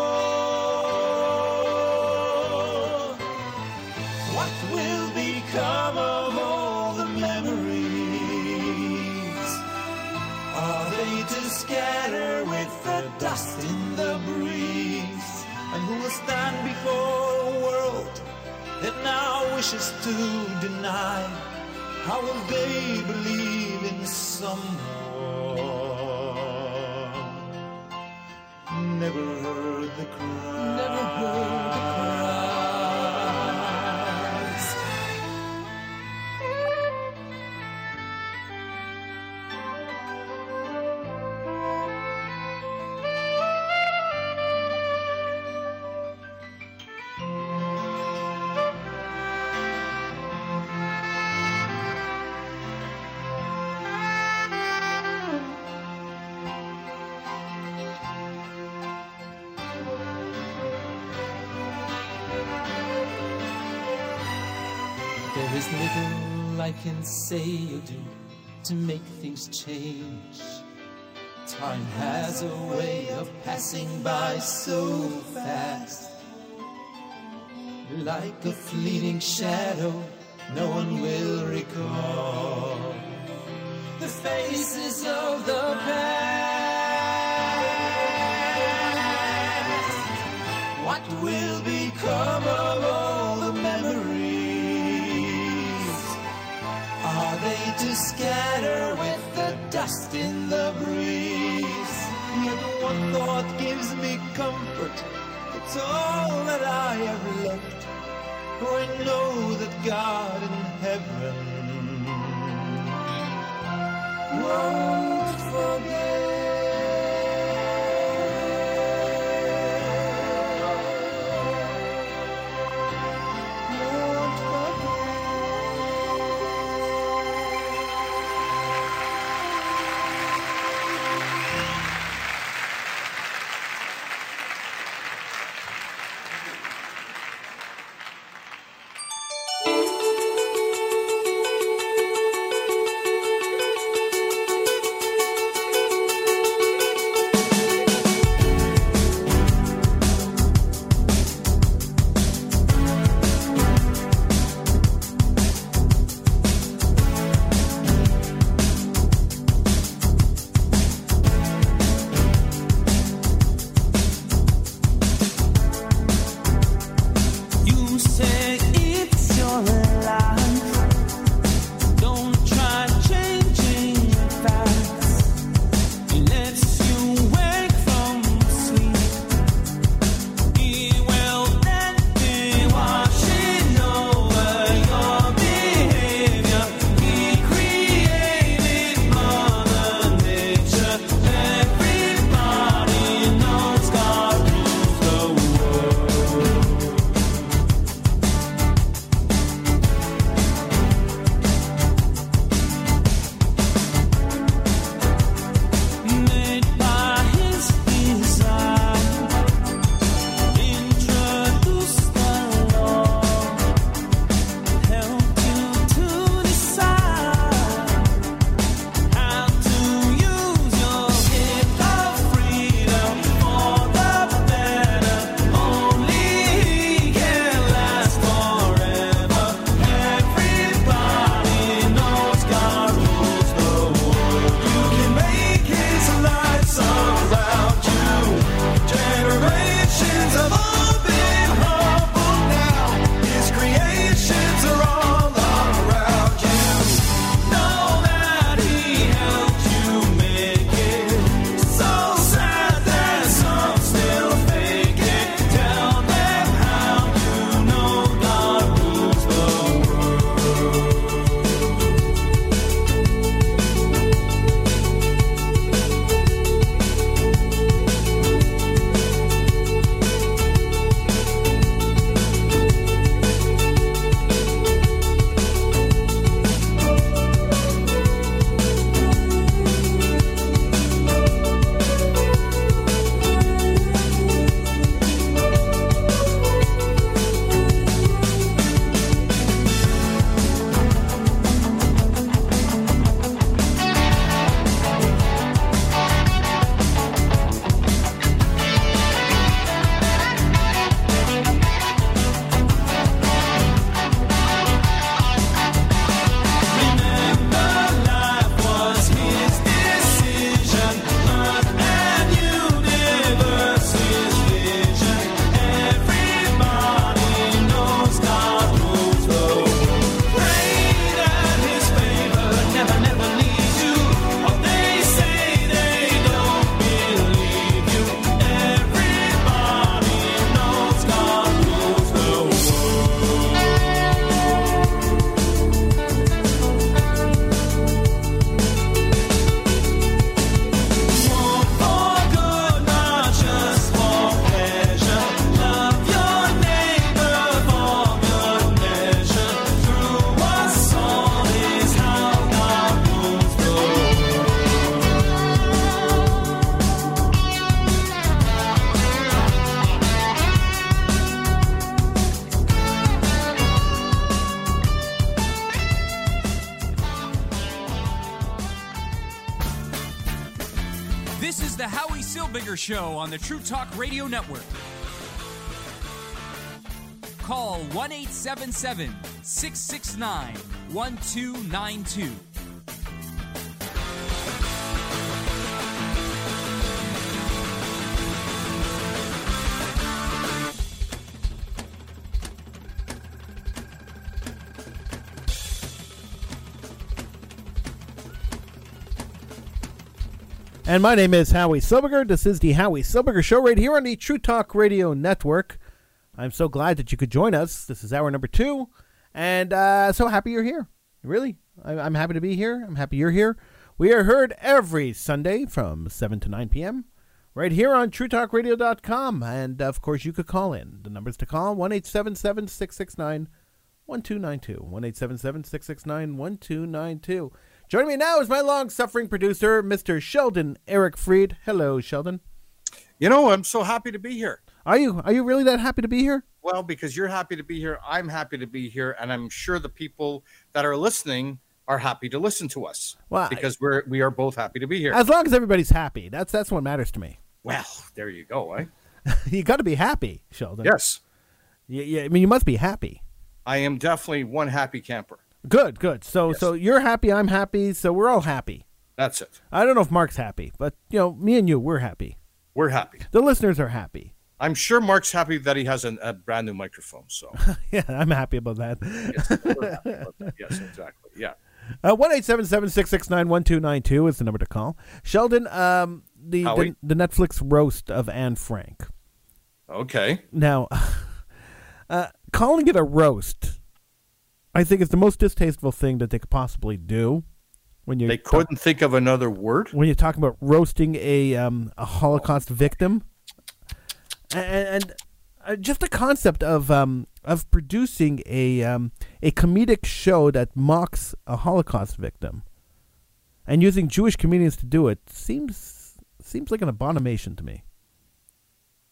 What will become of all the memories? Are they to scatter with the dust in the breeze? And who will stand before a world that now wishes to deny? How will they believe in someone? Change. Time has a way of passing by so fast. Like a fleeting shadow, no one will recall the faces of the past. What will become of all the memories? Are they to scatter with dust in the breeze? Yet one thought gives me comfort. It's all that I have left. For I know that God in heaven won't forget. Show on the True Talk Radio Network. Call 1 877 669 1292. And my name is Howie Silbiger. This is the Howie Silbiger Show right here on the True Talk Radio Network. I'm so glad that you could join us. This is hour number two, and uh, so happy you're here. Really, I'm happy to be here. I'm happy you're here. We are heard every Sunday from 7 to 9 p.m. right here on TrueTalkRadio.com. And of course, you could call in. The numbers to call 1 877 669 1292. 1 669 1292. Joining me now is my long suffering producer, Mr. Sheldon Eric Fried. Hello, Sheldon. You know, I'm so happy to be here. Are you are you really that happy to be here? Well, because you're happy to be here, I'm happy to be here, and I'm sure the people that are listening are happy to listen to us. Well, because we're we are both happy to be here. As long as everybody's happy, that's that's what matters to me. well, there you go, eh? [laughs] you got to be happy, Sheldon. Yes, Yeah, yeah, I mean, you must be happy. I am definitely one happy camper. Good, good. So Yes. so you're happy, I'm happy, so we're all happy. That's it. I don't know if Mark's happy, but you know, me and you, we're happy. We're happy. The listeners are happy. I'm sure Mark's happy that he has an, a brand new microphone. So [laughs] yeah, I'm happy about that. yes, happy about that. yes, exactly. Yeah. Uh, one eight seven seven six six nine one two nine two is the number to call. Sheldon, um, the, the the Netflix roast of Anne Frank. Okay. Now, [laughs] uh, calling it a roast, I think it's the most distasteful thing that they could possibly do. When you They couldn't think of another word. when you're talking about roasting a um, a Holocaust victim, and, and uh, just the concept of um, of producing a um, a comedic show that mocks a Holocaust victim, and using Jewish comedians to do it seems seems like an abomination to me.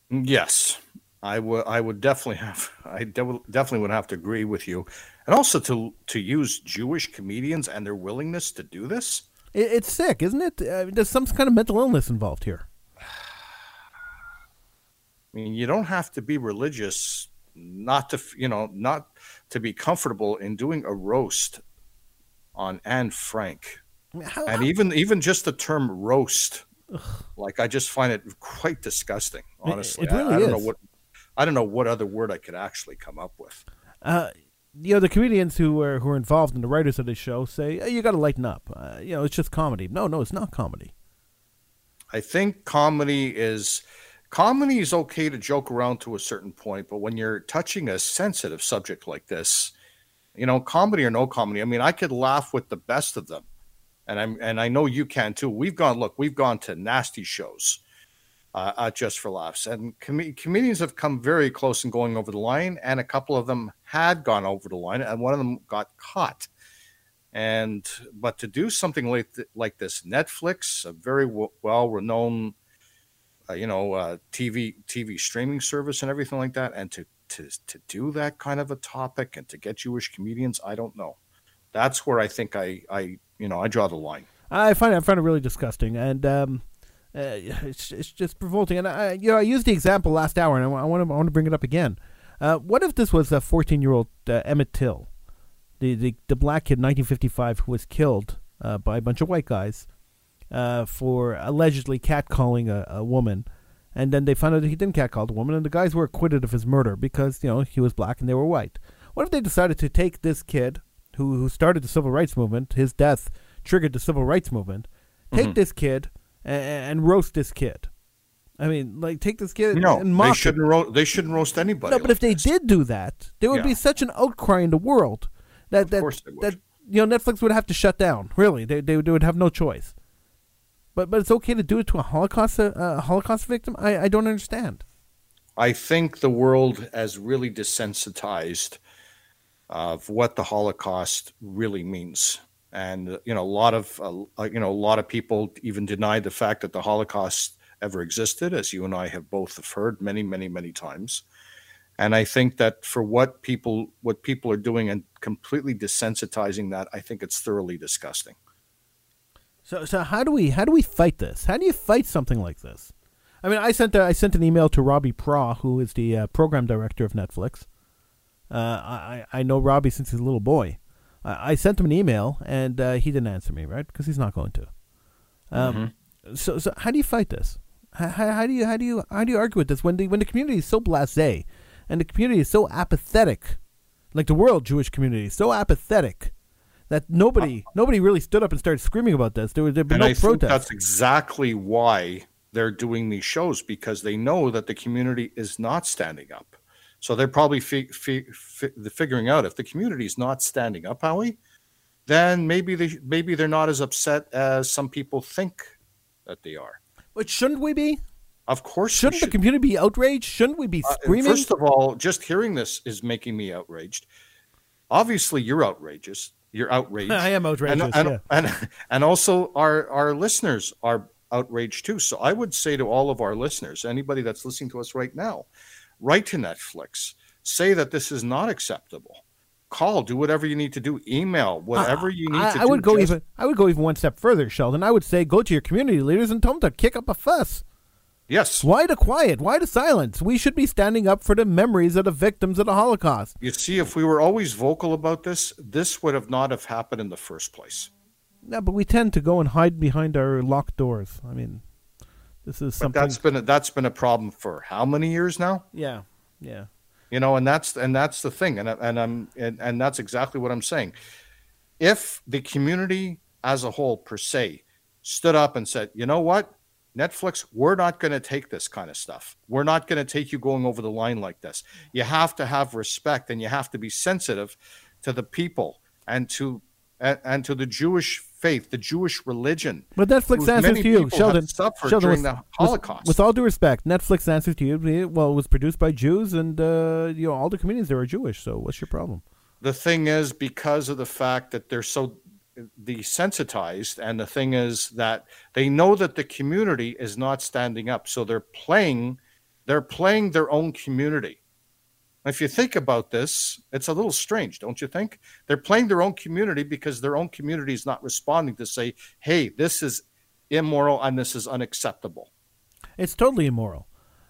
Yes, I would. I would definitely have. I de- definitely would have to agree with you, and also to to use Jewish comedians and their willingness to do this. It, it's sick, isn't it? Uh, there's some kind of mental illness involved here. [sighs] I mean, you don't have to be religious not to, you know, not to be comfortable in doing a roast on Anne Frank, I mean, how- and even even just the term roast, like I just find it quite disgusting. Honestly, it I- really I, don't know what I don't know what other word I could actually come up with. uh, you know, the comedians who are who are involved and the writers of the show say "Hey, you got to lighten up. Uh, you know, it's just comedy. No, no, it's not comedy. I think comedy is comedy is okay to joke around to a certain point, but when you're touching a sensitive subject like this, you know, comedy or no comedy, I mean, I could laugh with the best of them. And I'm and I know you can too. We've gone look, we've gone to nasty shows uh, uh, just for laughs, and com- comedians have come very close in going over the line, and a couple of them had gone over the line, and one of them got caught. And but to do something like th- like this, Netflix, a very w- well renowned, uh, you know, uh, TV TV streaming service and everything like that, and to to to do that kind of a topic and to get Jewish comedians, I don't know. That's where I think I I you know I draw the line. I find I find it really disgusting, and um, uh, it's it's just revolting. And I, you know, I used the example last hour, and I want to I want to bring it up again. Uh, what if this was a 14 year old uh, Emmett Till, the, the the black kid, in 1955, who was killed uh, by a bunch of white guys uh, for allegedly catcalling a, a woman, and then they found out that he didn't catcall the woman, and the guys were acquitted of his murder because you know he was black and they were white. What if they decided to take this kid who who started the civil rights movement, his death triggered the civil rights movement, take this kid and, and roast this kid? I mean, like take this kid No, and mock they shouldn't ro- they shouldn't roast anybody. No, but like if they this. did do that, there would be such an outcry in the world that that they would. that you know Netflix would have to shut down. Really, they they, would- they would have no choice. But but it's okay to do it to a Holocaust uh, a Holocaust victim. I I don't understand. I think the world has really desensitized of what the Holocaust really means. And you know, a lot of uh, uh, you know, a lot of people even deny the fact that the Holocaust ever existed, as you and I have both have heard many, many, many times. And I think that for what people what people are doing and completely desensitizing that, I think it's thoroughly disgusting. So, so how do we how do we fight this? How do you fight something like this? I mean, I sent a, I sent an email to Robbie Pra, who is the uh, program director of Netflix. Uh, I I know Robbie since he's a little boy. I, I sent him an email and uh, he didn't answer me, right? Because he's not going to. Um, So so how do you fight this? How, how, do you how do you how do you argue with this when the when the community is so blasé, and the community is so apathetic, like the world Jewish community is so apathetic that nobody uh, nobody really stood up and started screaming about this. There was there been and no I think protest. that's exactly why they're doing these shows because they know that the community is not standing up. So they're probably fi- fi- fi- figuring out if the community is not standing up, Howie, then maybe they maybe they're not as upset as some people think that they are. But shouldn't we be? Of course, Shouldn't the should- community be outraged? Shouldn't we be Uh, screaming? First of all, just hearing this is making me outraged. Obviously, you're outrageous. You're [laughs] outraged. I am outrageous, And, and, yeah. and, and also, our, our listeners are outraged too. So I would say to all of our listeners, anybody that's listening to us right now, write to Netflix, say that this is not acceptable. Call, do whatever you need to do. Email, whatever you need I, to I do. would go just- even. I would go even one step further, Sheldon. I would say go to your community leaders and tell them to kick up a fuss. Yes. Why the quiet? Why the silence? We should be standing up for the memories of the victims of the Holocaust. You see, if we were always vocal about this, this would have not have happened in the first place. No, but we tend to go and hide behind our locked doors. I mean, this is But something. that's been a, that's been a problem for how many years now? yeah, yeah. You know and that's and that's the thing and, and i'm and, and that's exactly what i'm saying. If the community as a whole per se stood up and said you know what? Netflix we're not going to take this kind of stuff. We're not going to take you going over the line like this. You have to have respect and you have to be sensitive to the people and to and, and to the jewish faith the jewish religion But Netflix answers to you, Sheldon. suffered Sheldon, during with, the with- With, all due respect, Netflix answers to you. Well, it was produced by Jews, and uh, you know all the comedians there are Jewish. So what's your problem? the thing is because of the fact that they're so desensitized and the thing is that they know that the community is not standing up so they're playing they're playing their own community if you think about this it's a little strange don't you think they're playing their own community because their own community is not responding to say hey this is immoral and this is unacceptable It's totally immoral.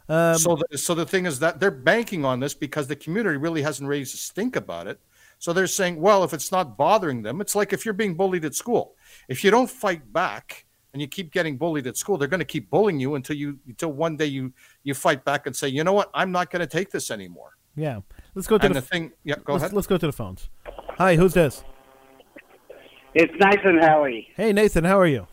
Um, so, the, so the thing is that they're banking on this because the community really hasn't raised a stink about it. So they're saying, well, if it's not bothering them, it's like if you're being bullied at school. If you don't fight back and you keep getting bullied at school, they're going to keep bullying you until you until one day you you fight back and say, you know what, I'm not going to take this anymore. Yeah. Let's go to And the, the thing, yeah, go let's, ahead. let's go to the phones. Hi, who's this? It's Nathan Howie. Hey, Nathan. How are you?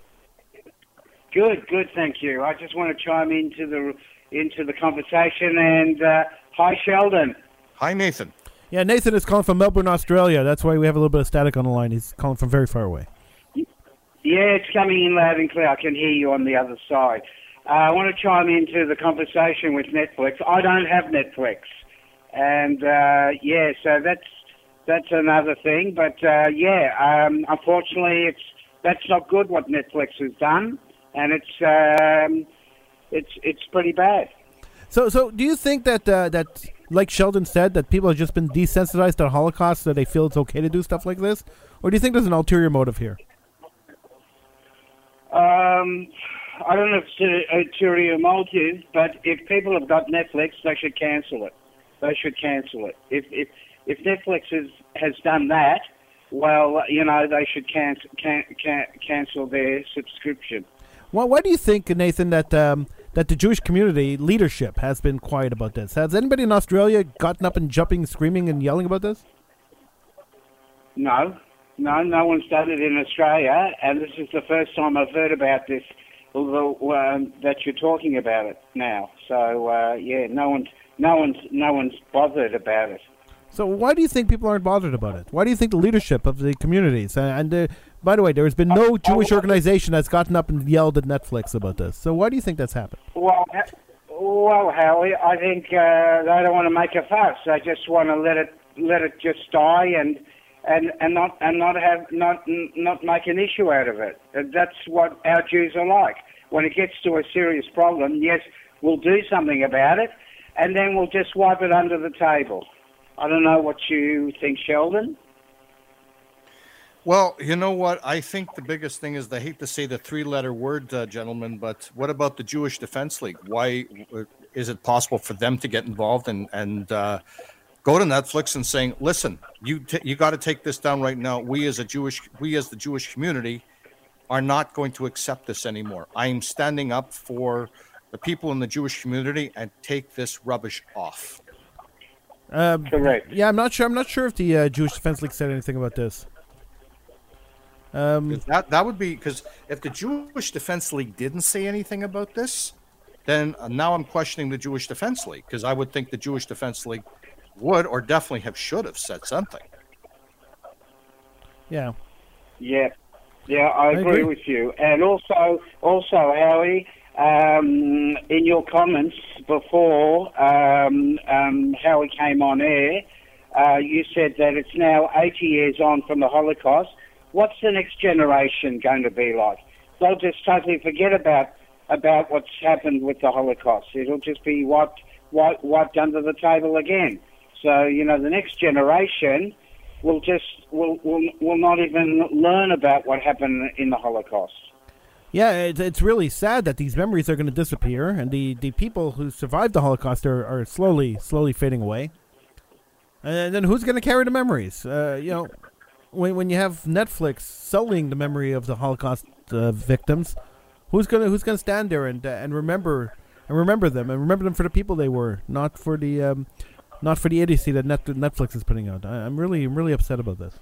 Good, good, thank you. I just want to chime into the into the conversation and uh, hi Sheldon. Hi, Nathan. Yeah, Nathan is calling from Melbourne, Australia. That's why we have a little bit of static on the line. He's calling from very far away. Yeah, it's coming in loud and clear. I can hear you on the other side. Uh, I want to chime into the conversation with Netflix. I don't have Netflix, and uh, yeah, so that's that's another thing. But uh, yeah, um, unfortunately, it's that's not good what Netflix has done, and it's um, it's it's pretty bad. So, so do you think that uh, that, like Sheldon said, that people have just been desensitized to the Holocaust, so they feel it's okay to do stuff like this, or do you think there's an ulterior motive here? Um, I don't know if it's a ulterior motive, but if people have got Netflix, they should cancel it. They should cancel it. If if if Netflix has has done that, well, you know, they should cancel can, can, cancel their subscription. Why, why do you think, Nathan, that um, that the Jewish community leadership has been quiet about this? Has anybody in Australia gotten up and jumping, screaming, and yelling about this? No, no, no one's done it in Australia, and this is the first time I've heard about this. Although um, that you're talking about it now, so uh, yeah, no one's no one's no one's bothered about it. So why do you think people aren't bothered about it? Why do you think the leadership of the communities and, and uh, by the way, there has been no Jewish organization that's gotten up and yelled at Netflix about this. So why do you think that's happened? Well, well, Howie, I think uh, they don't want to make a fuss. They just want to let it let it just die and and and not and not have not not make an issue out of it. That's what our Jews are like. When it gets to a serious problem, yes, we'll do something about it, and then we'll just wipe it under the table. I don't know what you think, Sheldon. Well, you know what? I think the biggest thing is I hate to say the three-letter word, uh, gentlemen, but what about the Jewish Defense League? Why uh, is it possible for them to get involved and and uh, go to Netflix and saying, "Listen, you t- you got to take this down right now. We as a Jewish, we as the Jewish community, are not going to accept this anymore. I am standing up for the people in the Jewish community and take this rubbish off." Um, Correct. Yeah, I'm not sure. I'm not sure if the uh, Jewish Defense League said anything about this. Um, That that would be because if the Jewish Defense League didn't say anything about this, then uh, now I'm questioning the Jewish Defense League because I would think the Jewish Defense League would or definitely have should have said something. yeah. Yeah, yeah, I, I agree, agree. with you. And also, also, Howie, um, in your comments before um, um, Howie came on air, uh, you said that it's now 80 years on from the Holocaust. What's the next generation going to be like? They'll just totally forget about about what's happened with the Holocaust. It'll just be wiped, wiped, wiped under the table again. So you know, the next generation will just will will will not even learn about what happened in the Holocaust. Yeah, it's, it's really sad that these memories are going to disappear, and the, the people who survived the Holocaust are, are slowly slowly fading away. And then who's going to carry the memories? Uh, you know, when when you have Netflix selling the memory of the Holocaust uh, victims, who's gonna who's gonna stand there and uh, and remember and remember them and remember them for the people they were, not for the um, not for the idiocy that Net- Netflix is putting out. I, I'm really I'm really upset about this.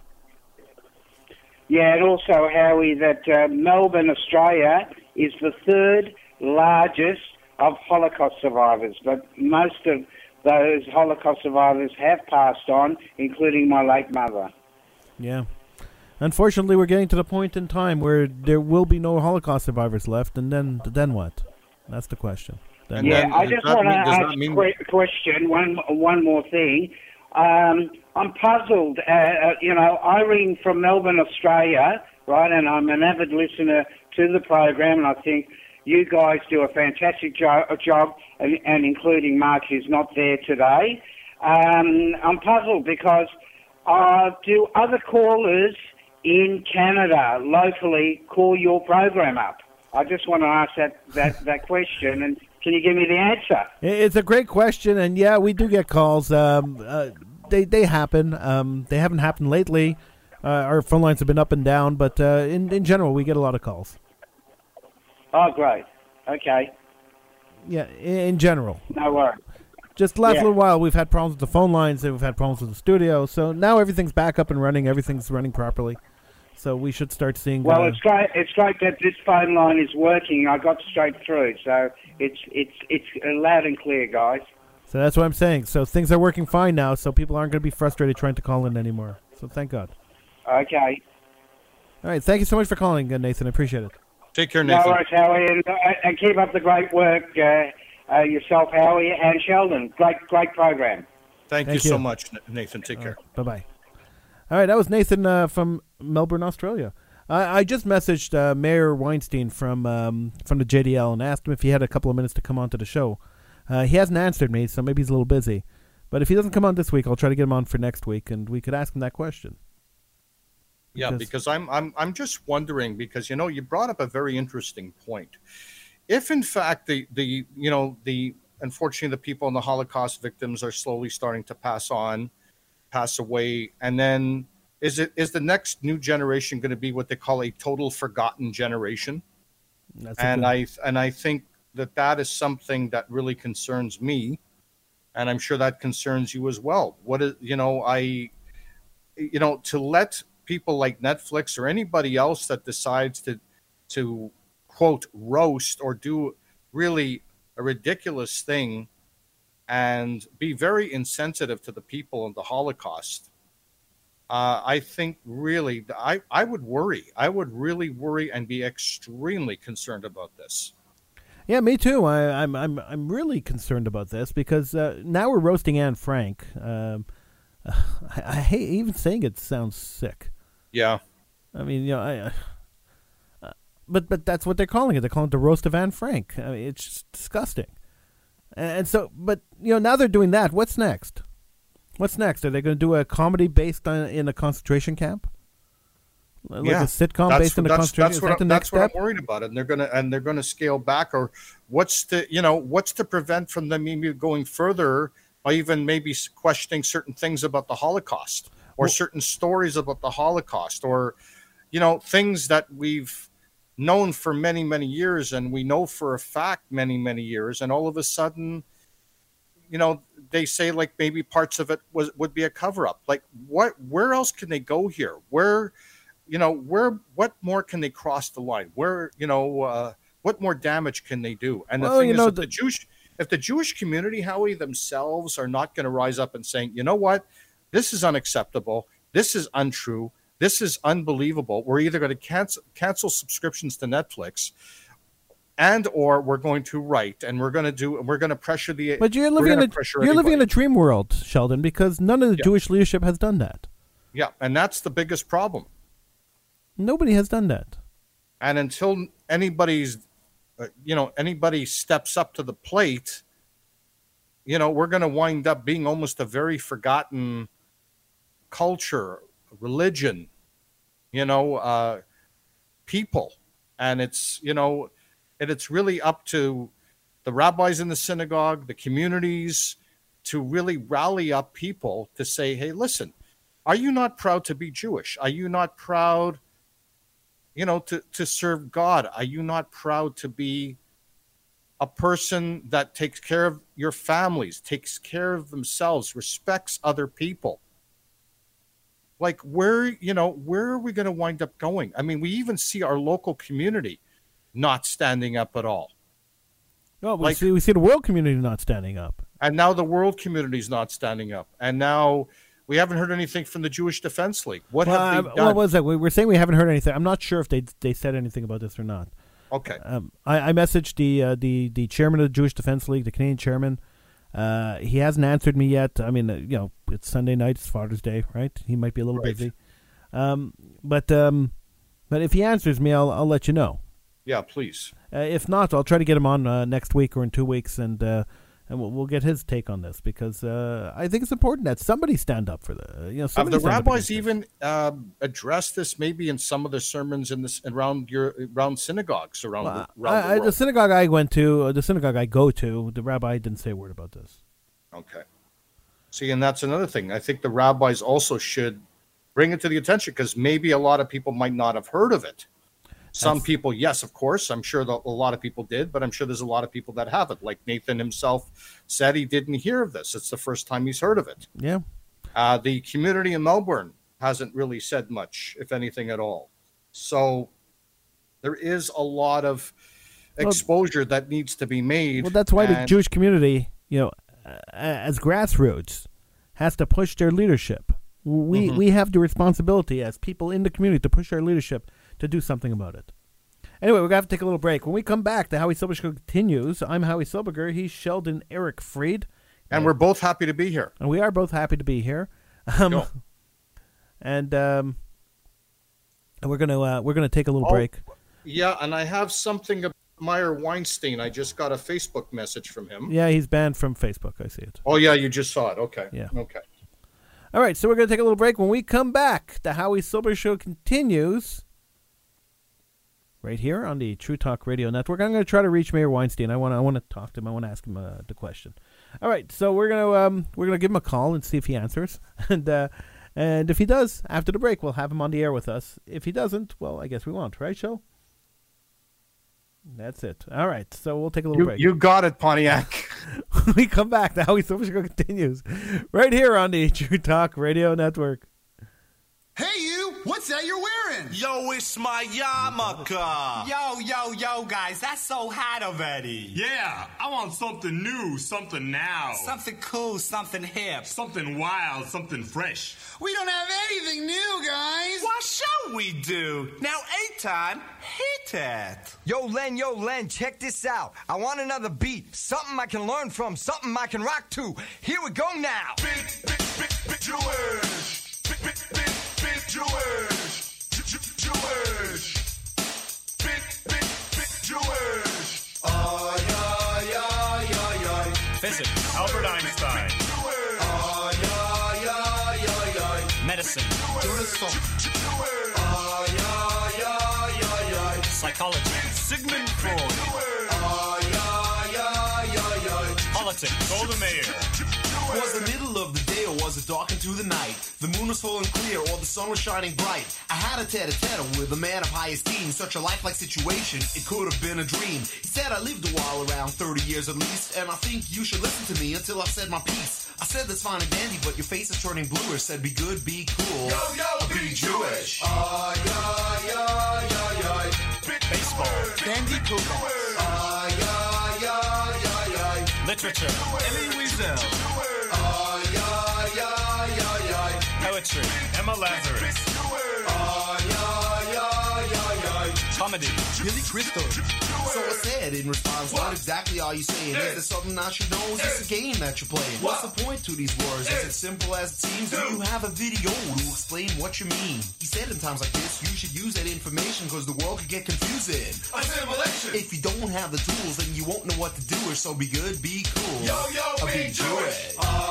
Yeah, and also Howie, that uh, Melbourne, Australia, is the third largest of Holocaust survivors, but most of those Holocaust survivors have passed on, including my late mother. Yeah. Unfortunately, we're getting to the point in time where there will be no Holocaust survivors left, and then then what? That's the question. Then yeah, then I just want to mean- ask mean- a question. One one more thing. Um, I'm puzzled. Uh, uh, you know, Irene from Melbourne, Australia, right? And I'm an avid listener to the program, and I think you guys do a fantastic jo- job, and, and including Mark, who's not there today. Um, I'm puzzled because uh, do other callers in Canada locally call your program up? I just want to ask that, that, that question, and can you give me the answer? It's a great question, and yeah, we do get calls. Um, uh, they they happen. Um, they haven't happened lately. Uh, our phone lines have been up and down, but uh, in in general, we get a lot of calls. Oh, great. Okay, Yeah, i- in general. no worries. Just the last Yeah. little while, we've had problems with the phone lines, and we've had problems with the studio. So now everything's back up and running. Everything's running properly. So we should start seeing. Well, it's great. It's great that this phone line is working. I got straight through, so it's it's it's loud and clear, guys. so that's what I'm saying. So things are working fine now. So people aren't going to be frustrated trying to call in anymore. So thank God. Okay. All right, thank you so much for calling, uh, Nathan. I appreciate it. Take care, No Nathan. worries, Howie, and, uh, and keep up the great work uh, uh, yourself, Howie, and Sheldon. Great, great program. Thank, Thank you, so much, Nathan. Take care. Bye bye. All right, that was Nathan uh, from Melbourne, Australia. I, I just messaged uh, Meir Weinstein from um, from the JDL and asked him if he had a couple of minutes to come on to the show. Uh, he hasn't answered me, so maybe he's a little busy. But if he doesn't come on this week, I'll try to get him on for next week, and we could ask him that question. Yeah, Because- because I'm I'm I'm just wondering because you know you brought up a very interesting point. If in fact the the you know the unfortunately the people in the Holocaust victims are slowly starting to pass on, pass away, and then is it is the next new generation going to be what they call a total forgotten generation? That's and I and I think that that is something that really concerns me, and I'm sure that concerns you as well. What is you know I, you know to let people like Netflix or anybody else that decides to to quote roast or do really a ridiculous thing and be very insensitive to the people of the Holocaust. Uh, I think really, I, I would worry. I would really worry and be extremely concerned about this. Yeah, me too. I, I'm I'm I'm really concerned about this because uh, now we're roasting Anne Frank. Um, [sighs] I, I hate even saying it sounds sick. Yeah. I mean, you know, I, uh, but but that's what they're calling it. They're calling it the roast of Anne Frank. I mean, it's just disgusting. And, and so, but you know, now they're doing that. What's next? What's next? Are they going to do a comedy based on in a concentration camp? like a sitcom based on what- the that's, Constitution? that's Is what, that next that's what? I'm worried about, and they're gonna and they're gonna scale back, or what's the you know what's to prevent from them maybe going further by even maybe questioning certain things about the Holocaust or certain stories about the Holocaust or you know things that we've known for many many years and we know for a fact many many years, and all of a sudden you know they say like maybe parts of it was would be a cover up like what where else can they go here? Where you know where what more can they cross the line? Where you know uh, what more damage can they do? And the thing you is know, the, the- jewish if the jewish community howie themselves are not going to rise up and saying you know what? This is unacceptable. This is untrue. This is unbelievable. We're either going to cancel cancel subscriptions to netflix and or we're going to write and we're going to do and we're going to pressure the But you're living in a you're living in a dream world, Sheldon, because none of the Yeah. Jewish leadership has done that. yeah and that's the biggest problem Nobody has done that. and until anybody's uh, you know anybody steps up to the plate you know we're going to wind up being almost a very forgotten culture religion you know uh people and it's you know and it's really up to the rabbis in the synagogue the communities to really rally up people to say hey listen are you not proud to be jewish? Are you not proud you know to to serve god? Are you not proud to be a person that takes care of your families takes care of themselves respects other people? Like where you know where are we going to wind up going? I mean we even see our local community not standing up at all No, we Like- see we see the world community not standing up. and now the world community is not standing up and now we haven't heard anything from the jewish defense league what Well, have they done what was that? We We're saying we haven't heard anything. I'm not sure if they they said anything about this or not. okay Um, I, I messaged the uh, the the chairman of the Jewish Defense League, the Canadian chairman. Uh, he hasn't answered me yet. I mean, uh, you know, it's Sunday night, it's Father's Day, right? He might be a little Right. busy. Um, but um, but if he answers me, I'll I'll let you know. Yeah please Uh, if not, I'll try to get him on uh, next week or in two weeks, and uh, and we'll, we'll get his take on this because uh, I think it's important that somebody stand up for the you know. Have the rabbis even um, addressed this maybe in some of the sermons in this around your around synagogues around, Well, the, around I, the the synagogue I went to, uh, the synagogue I go to, the rabbi didn't say a word about this. Okay. See, and that's another thing. I think the rabbis also should bring it to the attention because maybe a lot of people might not have heard of it. Some That's- people, yes, of course. I'm sure that a lot of people did, but I'm sure there's a lot of people that haven't. Like Nathan himself said, he didn't hear of this. It's the first time he's heard of it. Yeah. Uh, the community in Melbourne hasn't really said much, if anything at all. So there is a lot of Well- exposure that needs to be made. Well, that's why the Jewish community, you know, uh, as grassroots, has to push their leadership. We Mhm. we have the responsibility as people in the community to push our leadership to do something about it. Anyway, we're gonna have to take a little break. When we come back, the Howie Silbiger Show continues. I'm Howie Silbiger. He's Sheldon Eric Fried, and we're both happy to be here. and we are both happy to be here. Um, Go. [laughs] and um, and we're gonna uh, we're gonna take a little Oh, break. Yeah, and I have something about Meir Weinstein. I just got a Facebook message from him. Yeah, he's banned from Facebook. I see it. Oh yeah, you just saw it. Okay. Yeah. Okay. All right, so we're going to take a little break. When we come back, the Howie Silver Show continues right here on the True Talk Radio Network. I'm going to try to reach Meir Weinstein. I want to I want to talk to him. I want to ask him uh, the question. All right, so we're going to um, we're going to give him a call and see if he answers. [laughs] and uh, and if he does, after the break, we'll have him on the air with us. If he doesn't, well, I guess we won't, right, Show? That's it. All right, so we'll take a little You, break. you got it, Pontiac. [laughs] [laughs] we come back, the Howie Silver Show continues right here on the True Talk Radio Network. Hey, you! What's that you're wearing? Yo, it's my yarmulke. Yo, yo, yo, guys, that's so hot already. Yeah, I want something new, something now. Something cool, something hip. Something wild, something fresh. We don't have anything new, guys. What shall we do? Now, eight Aton, hit it. Yo, Len, yo, Len, check this out. I want another beat, something I can learn from, something I can rock to. Here we go now. Big, big, big, big Jewish. Big, big, big, big Jewish. Jew- Jew- Jewish. Big, Jewish. Albert Einstein. Medicine, Psychology. Sigmund Freud. Politics. Golda Meir. Was the middle of the day or was it dark into the night? The moon was full and clear or the sun was shining bright. I had a tete-a-tete with a man of high esteem. Such a lifelike situation, it could have been a dream. He said I lived a while, around 30 years at least, and I think you should listen to me until I've said my piece. I said that's fine and dandy, but your face is turning bluer. Said be good, be cool. Yo, yo, be Jewish. Ah, yeah, yeah, yeah, yeah. Baseball. Sandy Koufax. Ah, yeah, yeah, yeah, yeah. Literature. Elie Wiesel. Poetry. Emma Lazarus. Ah, yeah, yeah, yeah, yeah. Comedy. Billy Crystal. So I said in response, what exactly are you saying? Is there something I should know? Is this a game that you're playing? What's the point to these words? Is it simple as it seems? Do you have a video to explain what you mean? He said in times like this, you should use that information because the world could get confusing. Assimilation. If you don't have the tools, then you won't know what to do. Or so be good, be cool. Yo, yo, Or be Jewish. Ah, yeah,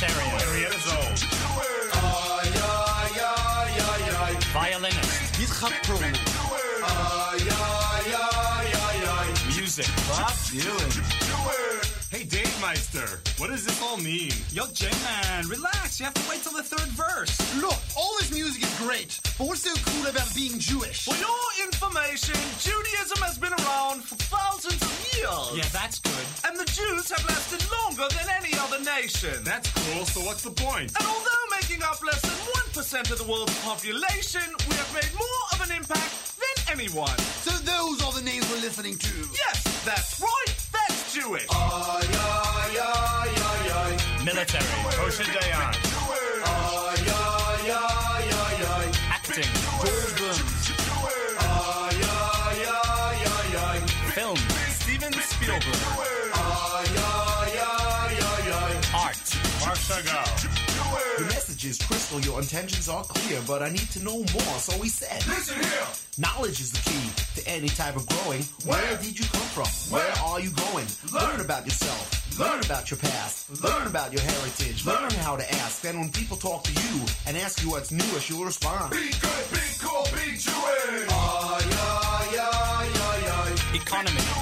yeah. Violinist. Yitzchak Perlman. Music. Bob Dylan. Hey, Meister, what does this all mean? Yo, J-Man, relax. You have to wait till the third verse. Look, all this music is great, but what's so cool about being Jewish? For your information, Judaism has been around for thousands of years. Yeah, that's good. And the Jews have lasted longer than any other nation. That's cool, so what's the point? And although making up less than 1% of the world's population, we have made more of an impact than anyone. So those are the names we're listening to. Yes, that's right. Jewish. Ah, yeah, yeah, yeah, yeah. Military. Moshe Dayan. Ah, message is crystal, your intentions are clear, but I need to know more, so he said. Listen here. Knowledge is the key to any type of growing. Where did you come from? Where are you going? Learn about yourself. Learn about your past. Learn about your heritage. Learn how to ask. Then when people talk to you and ask you what's newish, you'll respond. Be good, be cool, be Jewish. Ah, yeah, yeah, yeah, yeah. Economy.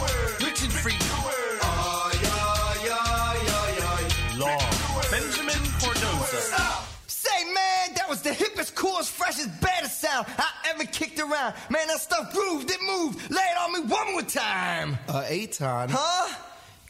Was the hippest, coolest, freshest, baddest sound I ever kicked around. Man, that stuff grooved, it moved. Lay it on me one more time. Uh, Aton. Huh?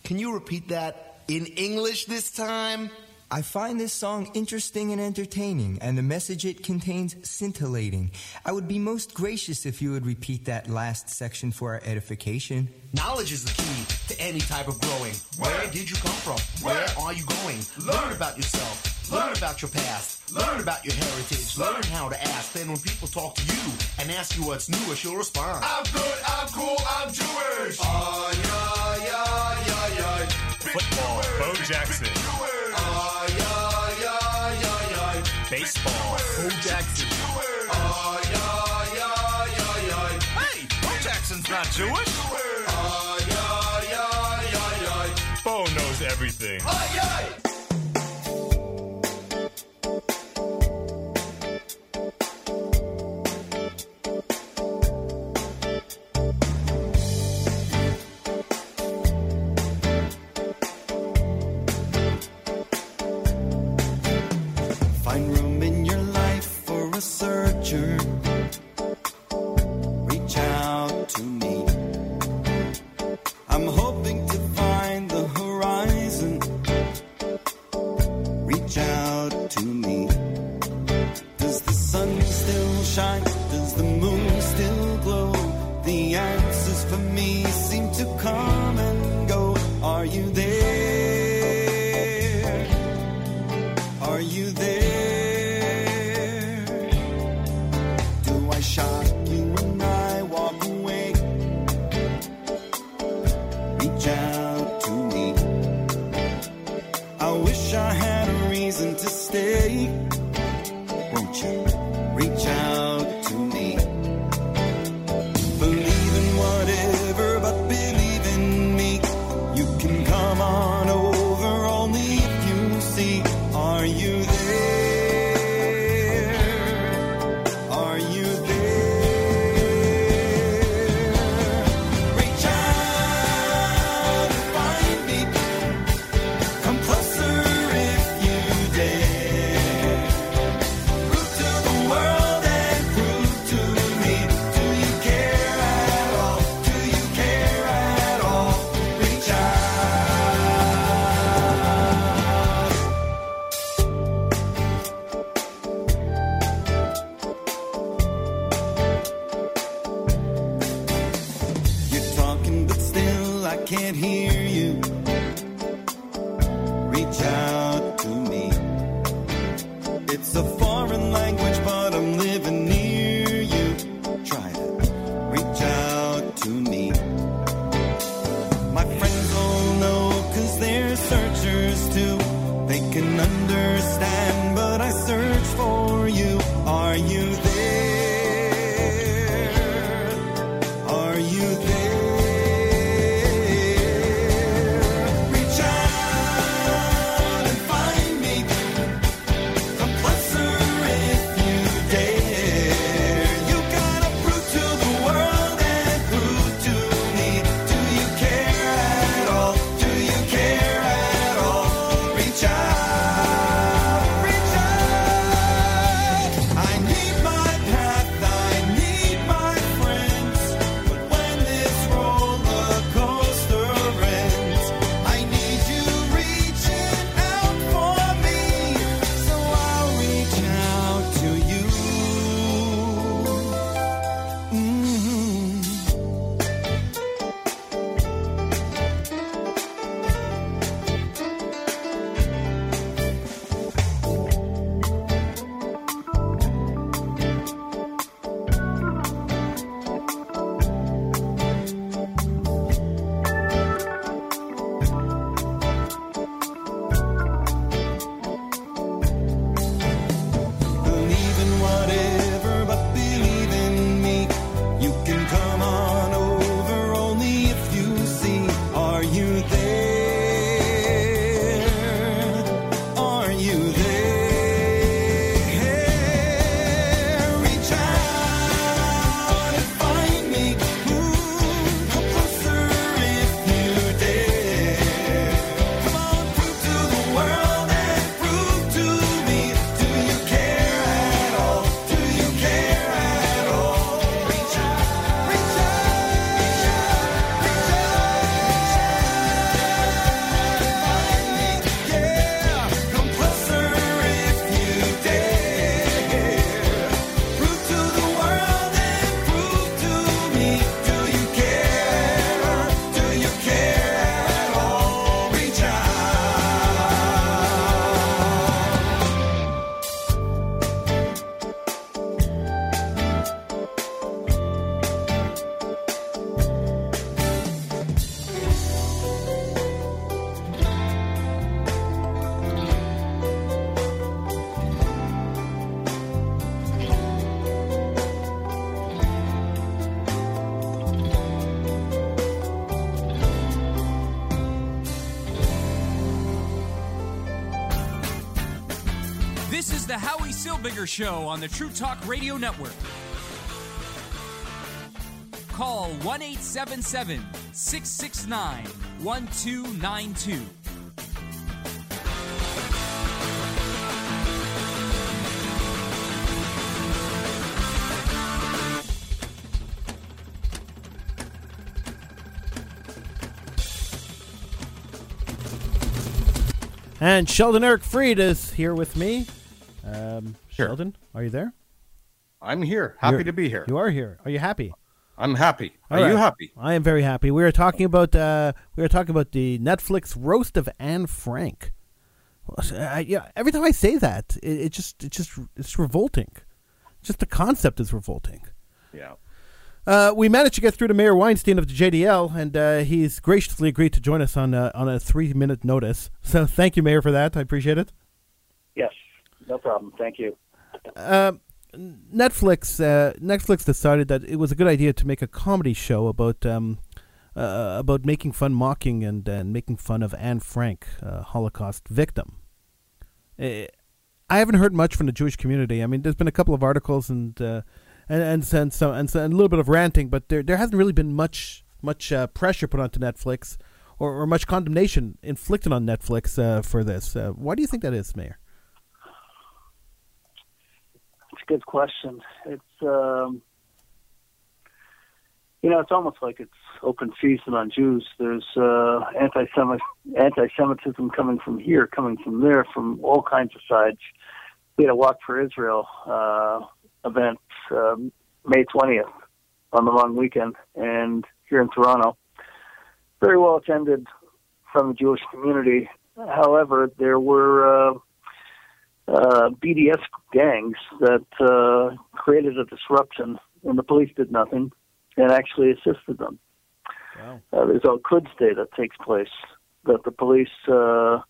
Can you repeat that in English this time? I find this song interesting and entertaining, and the message it contains scintillating. I would be most gracious if you would repeat that last section for our edification. Knowledge is the key to any type of growing. Where did you come from? Where are you going? Learn about yourself. Learn about your past. Learn about your heritage. Learn how to ask. Then when people talk to you and ask you what's newish, you'll respond. I'm good, I'm cool, I'm Jewish. Ah, yeah, yeah, yeah, yeah. Football. Bo Jackson. Baseball. Bo Jackson. Ah, yeah, yeah, yeah, yeah. Hey, Bo Jackson's not Jewish. Ah, yeah, yeah, yeah, yeah. Bo knows everything. Ay, ay. Do I the Howie Silbiger Show on the True Talk Radio Network. Call 1 877 669 1292. And Sheldon Eric Fried is here with me. Um, Sheldon, are you there? I'm here. Happy You're- to be here. You are here. Are you happy? I'm happy. Are All you happy? I am very happy. We were talking about uh, we were talking about the Netflix roast of Anne Frank. I, yeah, every time I say that, it, it just it just it's revolting. Just the concept is revolting. Yeah. Uh, we managed to get through to Meir Weinstein of the JDL, and uh, he's graciously agreed to join us on a, on a three minute notice. So thank you, Meir, for that. I appreciate it. Yes, no problem. Thank you. Uh, Netflix uh, Netflix decided that it was a good idea to make a comedy show about um, uh, about making fun, mocking, and, and making fun of Anne Frank, a Holocaust victim. Eh, I haven't heard much from the Jewish community. I mean, there's been a couple of articles and uh, and and and, some, and, and a little bit of ranting, but there there hasn't really been much much uh, pressure put onto Netflix or, or much condemnation inflicted on Netflix uh, for this. Uh, why do you think that is, Meir? It's a good question. It's um, you know, it's almost like it's open season on Jews. There's uh, anti-Semit anti-Semitism coming from here, coming from there, from all kinds of sides. We had a Walk for Israel uh, event um, May 20th on the long weekend, and here in Toronto, very well attended from the Jewish community. However, there were uh, uh, BDS gangs that uh, created a disruption, and the police did nothing and actually assisted them. Wow. Uh, there's Al Quds Day that takes place that the police uh,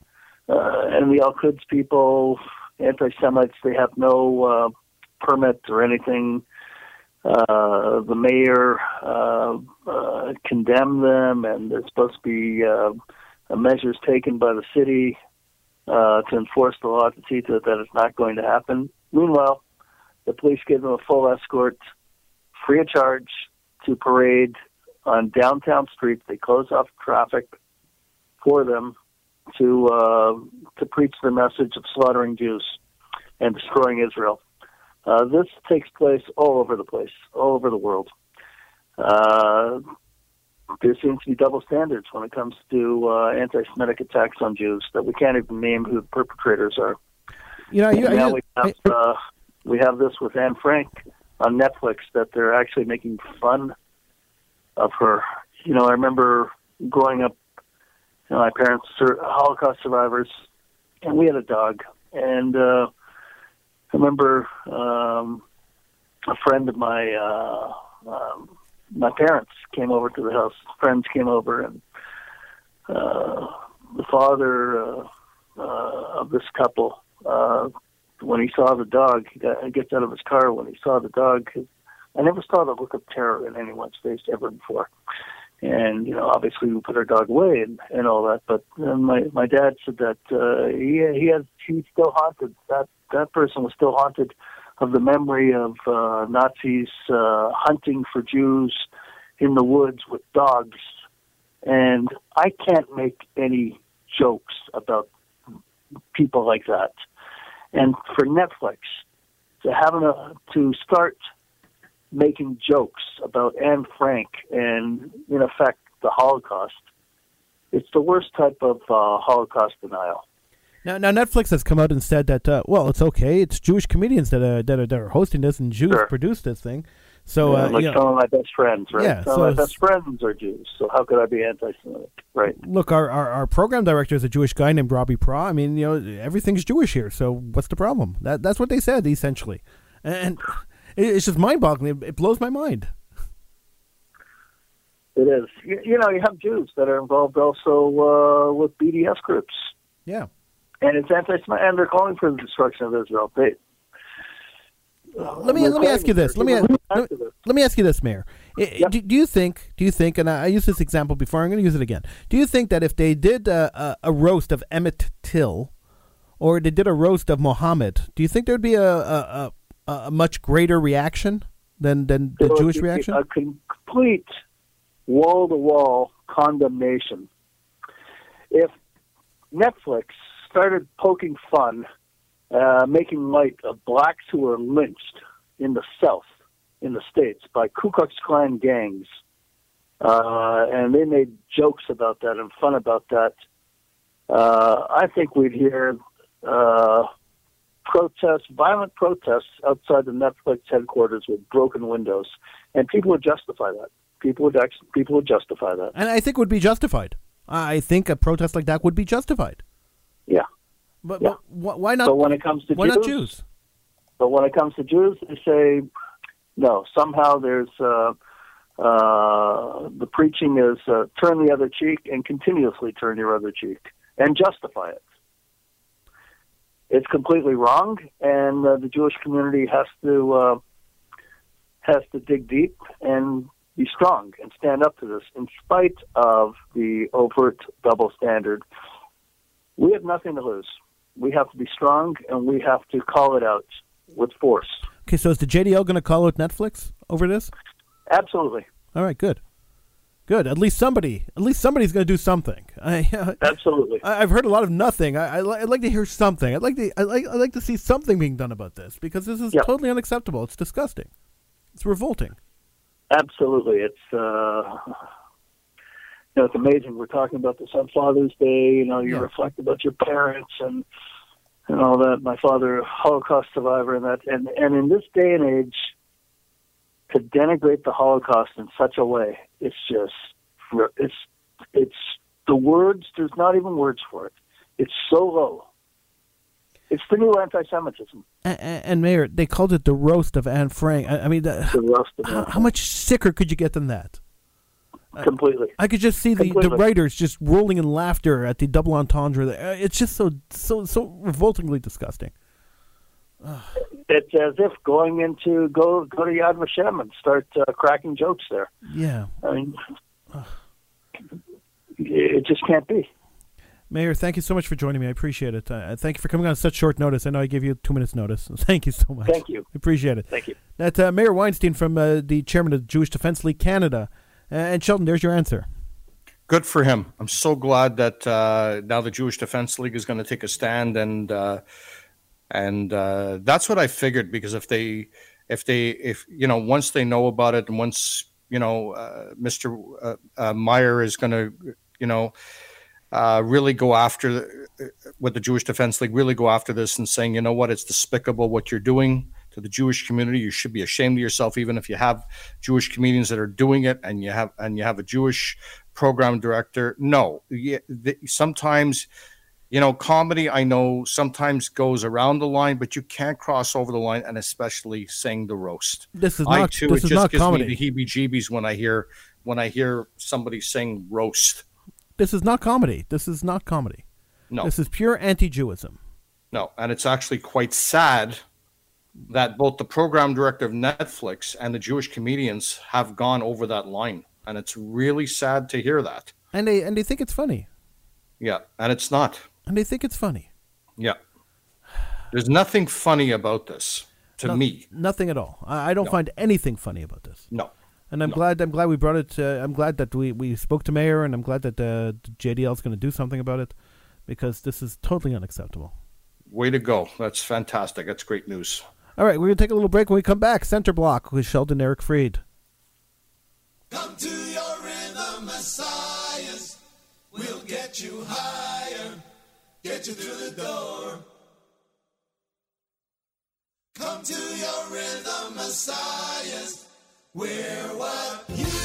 uh, and the Al Quds people, anti-Semites, they have no uh, permit or anything. Uh, the mayor uh, uh, condemned them, and there's supposed to be uh, measures taken by the city uh, to enforce the law to see that that is not going to happen. Meanwhile, the police gave them a full escort, free of charge, to parade on downtown streets. They closed off traffic for them to uh, to preach the message of slaughtering Jews and destroying Israel. Uh, this takes place all over the place, all over the world. Uh, there seems to be double standards when it comes to uh, anti-Semitic attacks on Jews that we can't even name who the perpetrators are. You know, you, now you- we have uh, we have this with Anne Frank on Netflix that they're actually making fun of her. You know, I remember growing up. You know, my parents are Holocaust survivors, and we had a dog. And uh, I remember um, a friend of my uh, um, my parents came over to the house. Friends came over, and uh, the father uh, uh, of this couple, uh, when he saw the dog, he got, he gets out of his car. When he saw the dog, I never saw the look of terror in anyone's face ever before. And you know, obviously, we put our dog away and, and all that. But then my my dad said that uh, he he had he's still haunted. That that person was still haunted of the memory of uh, Nazis uh, hunting for Jews in the woods with dogs. And I can't make any jokes about people like that. And for Netflix to have uh, to start making jokes about Anne Frank and, in effect, the Holocaust, it's the worst type of uh, Holocaust denial. Now, now Netflix has come out and said that uh, well, it's okay. It's Jewish comedians that are that are, that are hosting this, and Jews Sure. produced this thing. So Yeah, uh, like you know, some of my best friends, right? Yeah, some so of my best friends are Jews, so how could I be anti-Semitic? Right. look, our, our our program director is a Jewish guy named Robbie Pra. I mean, you know, everything's Jewish here. So what's the problem? That that's what they said essentially, and [laughs] it, it's just mind-boggling. It, it blows my mind. It is. You, you know, you have Jews that are involved also uh, with BDS groups. Yeah. And it's anti-Semitic, and they're calling for the destruction of Israel. They, Let me let me ask you this. Let me let, let me ask you this, Meir. I- Do, do you think? Do you think? And I, I used this example before. I'm going to use it again. Do you think that if they did a, a, a roast of Emmett Till, or they did a roast of Mohammed, do you think there'd be a a, a, a much greater reaction than than the Jewish reaction? A complete wall-to-wall condemnation. If Netflix started poking fun, uh, making light of blacks who were lynched in the South, in the States, by Ku Klux Klan gangs, uh, and they made jokes about that and fun about that, uh, I think we'd hear uh, protests, violent protests outside the Netflix headquarters with broken windows, and people would justify that. People would people would justify that. and I think it would be justified. I think a protest like that would be justified. Yeah. But, but why not? But when it comes to why Jews, not Jews? But when it comes to Jews, they say no. Somehow there's uh, uh, the preaching is uh, turn the other cheek and continuously turn your other cheek and justify it. It's completely wrong, and uh, the Jewish community has to uh, has to dig deep and be strong and stand up to this, in spite of the overt double standard. We have nothing to lose. We have to be strong, and we have to call it out with force. Okay, so is the JDL going to call out Netflix over this? Absolutely. All right, good, good. At least somebody, at least somebody's going to do something. [laughs] I, Absolutely. I, I've heard a lot of nothing. I, I, I'd like to hear something. I'd like to, I like, I'd like to see something being done about this because this is Yeah. totally unacceptable. It's disgusting. It's revolting. Absolutely. It's uh you know, it's amazing. We're talking about this on Father's Day, you know, you Yeah. reflect about your parents and and all that. My father, a Holocaust survivor and that and, and in this day and age to denigrate the Holocaust in such a way, it's just it's it's the words. There's not even words for it. It's so low. It's the new anti-Semitism. And, and Meir, they called it the roast of Anne Frank. I, I mean, the, The roast of how, how much sicker could you get than that? Completely. I could just see the, the writers just rolling in laughter at the double entendre. Uh, It's just so so so revoltingly disgusting. It's as if going into go go to Yad Vashem and start uh, cracking jokes there. Yeah, I mean, it just can't be. Meir, thank you so much for joining me. I appreciate it. Uh, thank you for coming on such short notice. I know I gave you two minutes notice. [laughs] Thank you so much. Thank you. I appreciate it. Thank you. That's uh, Meir Weinstein from uh, the chairman of the Jewish Defense League Canada. Uh, and Sheldon, there's your answer. Good for him. I'm so glad that uh, now the Jewish Defense League is going to take a stand, and uh, and uh, that's what I figured because if they if they if you know once they know about it and once you know uh, Mr. Uh, uh, Meir is going to you know uh, really go after uh, with the Jewish Defense League really go after this and saying you know what it's despicable what you're doing to the Jewish community you should be ashamed of yourself even if you have Jewish comedians that are doing it and you have and you have a Jewish program director no sometimes you know comedy i know sometimes goes around the line but you can't cross over the line and especially saying the roast This is I not- too, this it is just not gives comedy. me the heebie-jeebies when i hear when i hear somebody sing roast This is not comedy. This is not comedy. No. This is pure anti-Jewism. no and it's actually quite sad that both the program director of netflix and the jewish comedians have gone over that line and it's really sad to hear that And they and they think it's funny. yeah and it's not And they think it's funny. yeah there's nothing funny about this to No- me Nothing at all. I, I don't No. find anything funny about this. no And I'm glad. I'm glad we brought it. Uh, I'm glad that we, we spoke to Meir, and I'm glad that uh, JDL is going to do something about it, because this is totally unacceptable. way to go that's fantastic that's great news All right, we're going to take a little break. When we come back, Center Block with Sheldon Eric Fried. Come to your rhythm, messiahs. We'll get you higher, get you through the door. Come to your rhythm, messiahs. We're what you've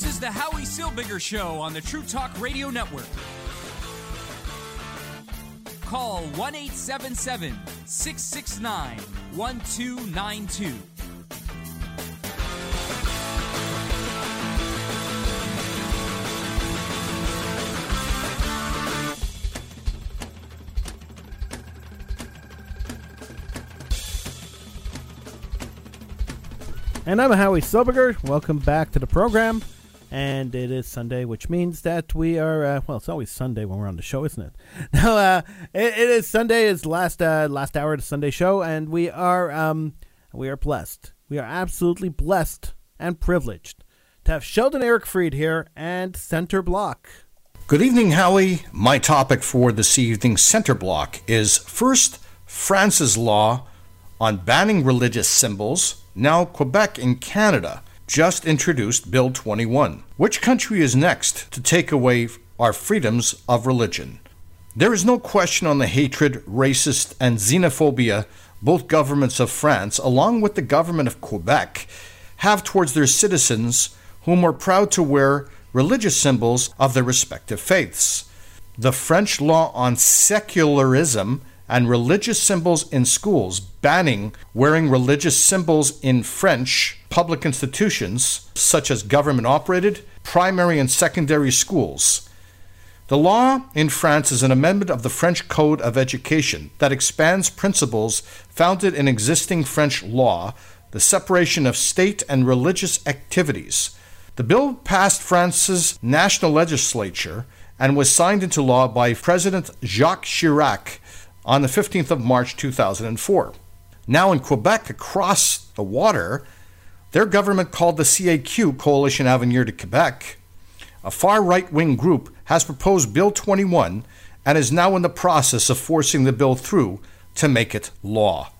This is the Howie Silbiger Show on the True Talk Radio Network. Call 1 877 669 1292. And I'm Howie Silbiger. Welcome back to the program. And it is Sunday, which means that we are, uh, well, it's always Sunday when we're on the show, isn't it? [laughs] Now, uh, it, it is Sunday, it's last, uh, last hour of the Sunday show, and we are, um, we are blessed. We are absolutely blessed and privileged to have Sheldon Eric Fried here and Center Block. Good evening, Howie. My topic for this evening's center block is first, France's law on banning religious symbols. Now, Quebec in Canada just introduced Bill 21. Which country is next to take away our freedoms of religion? There is no question on the hatred, racist, and xenophobia both governments of France, along with the government of Quebec, have towards their citizens whom are proud to wear religious symbols of their respective faiths. The French law on secularism and religious symbols in schools, banning wearing religious symbols in French public institutions, such as government operated, primary, and secondary schools. The law in France is an amendment of the French Code of Education that expands principles founded in existing French law, the separation of state and religious activities. The bill passed France's national legislature and was signed into law by President Jacques Chirac on the 15th of March 2004. Now in Quebec, across the water, their government called the CAQ, Coalition Avenir de Quebec, a far right wing group, has proposed Bill 21 and is now in the process of forcing the bill through to make it law.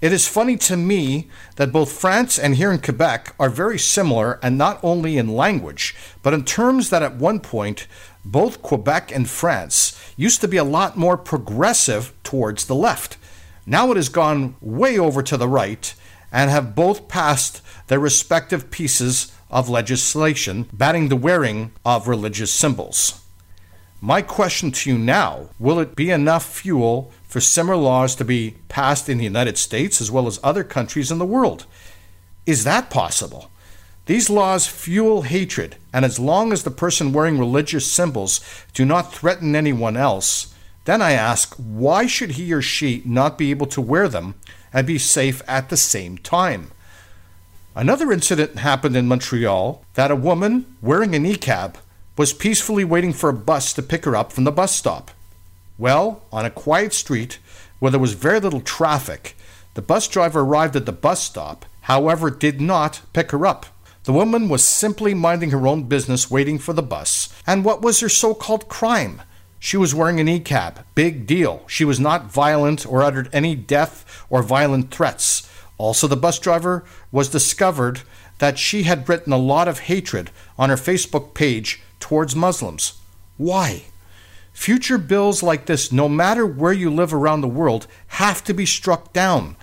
It is funny to me that both France and here in Quebec are very similar, and not only in language, but in terms that at one point both Quebec and France used to be a lot more progressive towards the left. Now it has gone way over to the right and have both passed their respective pieces of legislation banning the wearing of religious symbols. My question to you now will it be enough fuel for similar laws to be passed in the United States as well as other countries in the world? Is that possible? These laws fuel hatred, and as long as the person wearing religious symbols do not threaten anyone else, then I ask, why should he or she not be able to wear them and be safe at the same time? Another incident happened in Montreal that a woman wearing a niqab was peacefully waiting for a bus to pick her up from the bus stop. Well, on a quiet street where there was very little traffic, the bus driver arrived at the bus stop, however, did not pick her up. The woman was simply minding her own business waiting for the bus. And what was her so called crime? She was wearing an niqab. Big deal. She was not violent or uttered any death or violent threats. Also, the bus driver was discovered that she had written a lot of hatred on her Facebook page towards Muslims. Why? Future bills like this, no matter where you live around the world, have to be struck down.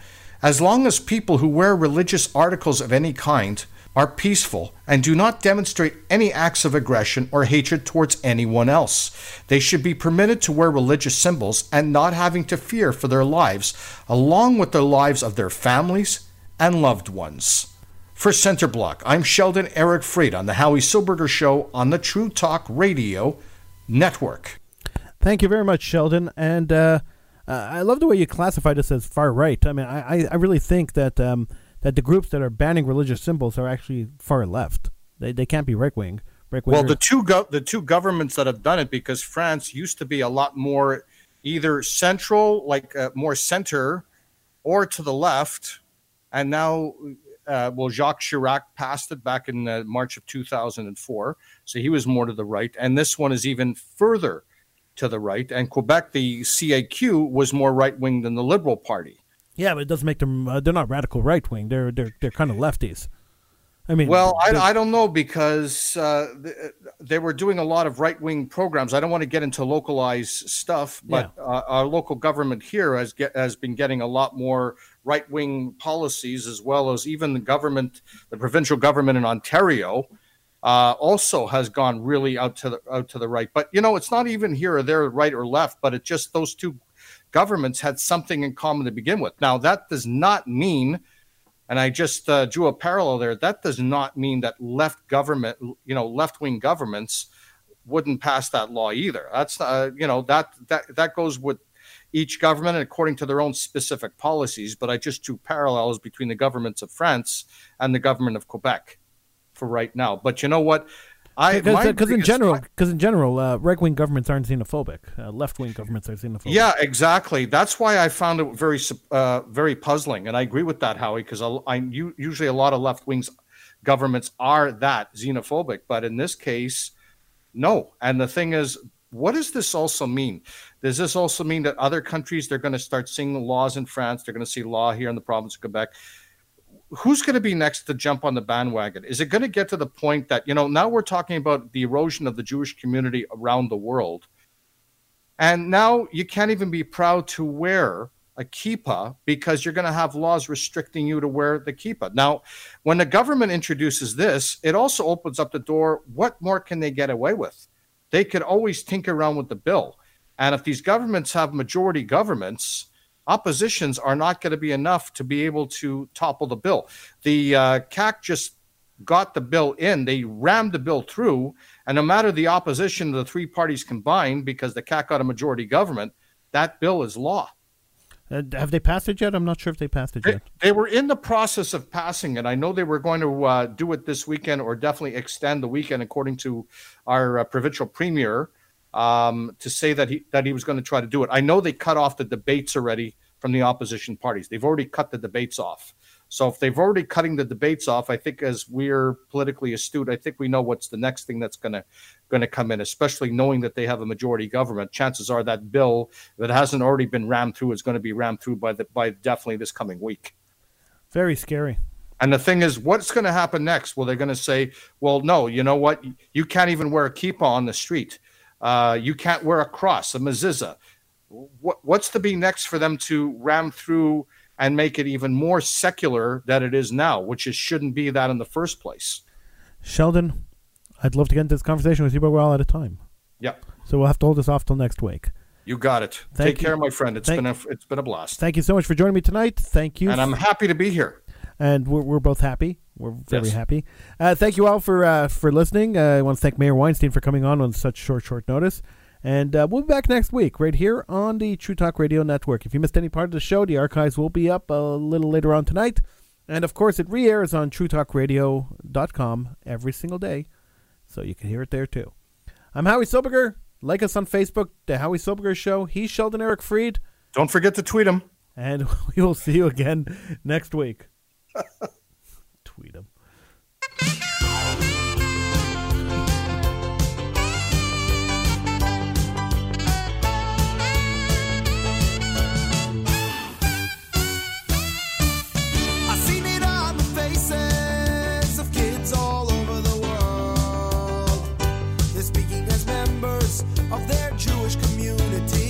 As long as people who wear religious articles of any kind are peaceful and do not demonstrate any acts of aggression or hatred towards anyone else. They should be permitted to wear religious symbols and not having to fear for their lives, along with the lives of their families and loved ones. For Center Block, I'm Sheldon Eric Fried on the Howie Silbiger Show on the True Talk Radio Network. Thank you very much, Sheldon. And uh, uh, I love the way you classify this as far right. I mean, I, I really think that um, that the groups that are banning religious symbols are actually far left. They, they can't be right wing. Well, the two go- the two governments that have done it because France used to be a lot more either central, like uh, more center, or to the left, and now uh, well, Jacques Chirac passed it back in uh, March of 2004. So he was more to the right. And this one is even further to the right. And Quebec, the CAQ, was more right wing than the Liberal Party. Yeah, but it doesn't make them. Uh, they're not radical right wing. They're they're they're kind of lefties. I mean, well, I, I don't know because uh, they were doing a lot of right wing programs. I don't want to get into localized stuff, but yeah. uh, our local government here has get, has been getting a lot more right wing policies, as well as even the government, the provincial government in Ontario, uh, also has gone really out to the out to the right. But you know, it's not even here or there, right or left, but it's just those two governments had something in common to begin with. Now, that does not mean, and I just uh, drew a parallel there. That does not mean that left government, you know, left wing governments wouldn't pass that law either. That's uh, you know that that that goes with each government according to their own specific policies. But I just drew parallels between the governments of France and the government of Quebec for right now. But you know what? I Because my in general, because in general, uh, right wing governments aren't xenophobic. Uh, left wing governments are xenophobic. Yeah, exactly. That's why I found it very, uh, very puzzling, and I agree with that, Howie, because I, usually a lot of left wings governments are that xenophobic, but in this case, no. And the thing is, what does this also mean? Does this also mean that other countries they're going to start seeing laws in France? They're going to see law here in the province of Quebec. Who's going to be next to jump on the bandwagon? Is it going to get to the point that you know now we're talking about the erosion of the Jewish community around the world? And now you can't even be proud to wear a kippah because you're going to have laws restricting you to wear the kippah. Now, when the government introduces this, it also opens up the door. What more can they get away with? They could always tinker around with the bill. And if these governments have majority governments, oppositions are not going to be enough to be able to topple the bill. The uh, CAC just got the bill in, they rammed the bill through, and no matter the opposition the three parties combined, because the CAC got a majority government, that bill is law. Uh, have they passed it yet? I'm not sure if they passed it They, yet. they were in the process of passing it. I know they were going to uh, do it this weekend or definitely extend the weekend, according to our uh, provincial premier, um, to say that he that he was going to try to do it. I know they cut off the debates already from the opposition parties. They've already cut the debates off. So if they've already cutting the debates off, I think as we're politically astute, I think we know what's the next thing that's going to going to come in, especially knowing that they have a majority government. Chances are that bill that hasn't already been rammed through is going to be rammed through by the by definitely this coming week. Very scary. And the thing is, what's going to happen next? Well, they're going to say, well, no, you know what? You can't even wear a kippah on the street. Uh, you can't wear a cross, a mezuzah. What, what's to be next for them to ram through and make it even more secular than it is now, which shouldn't be that in the first place? Sheldon, I'd love to get into this conversation with you, but we're all out of time. Yep. So we'll have to hold this off till next week. You got it. Thank Take you. care, my friend. It's Thank- been a it's been a blast, Thank you so much for joining me tonight. Thank you. and I'm happy to be here. And we're, we're both happy. We're very Yes. happy. Uh, thank you all for uh, for listening. Uh, I want to thank Meir Weinstein for coming on on such short short notice. And uh, we'll be back next week, right here on the True Talk Radio Network. If you missed any part of the show, the archives will be up a little later on tonight. And of course, it re airs on TrueTalkRadio.com every single day, so you can hear it there too. I'm Howie Silbiger. Like us on Facebook, The Howie Silbiger Show. He's Sheldon Eric Fried. Don't forget to tweet him. And [laughs] we will see you again next week. [laughs] tweet him. I seen it on the faces of kids all over the world. They're speaking as members of their Jewish community.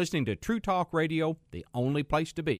listening to True Talk Radio, the only place to be.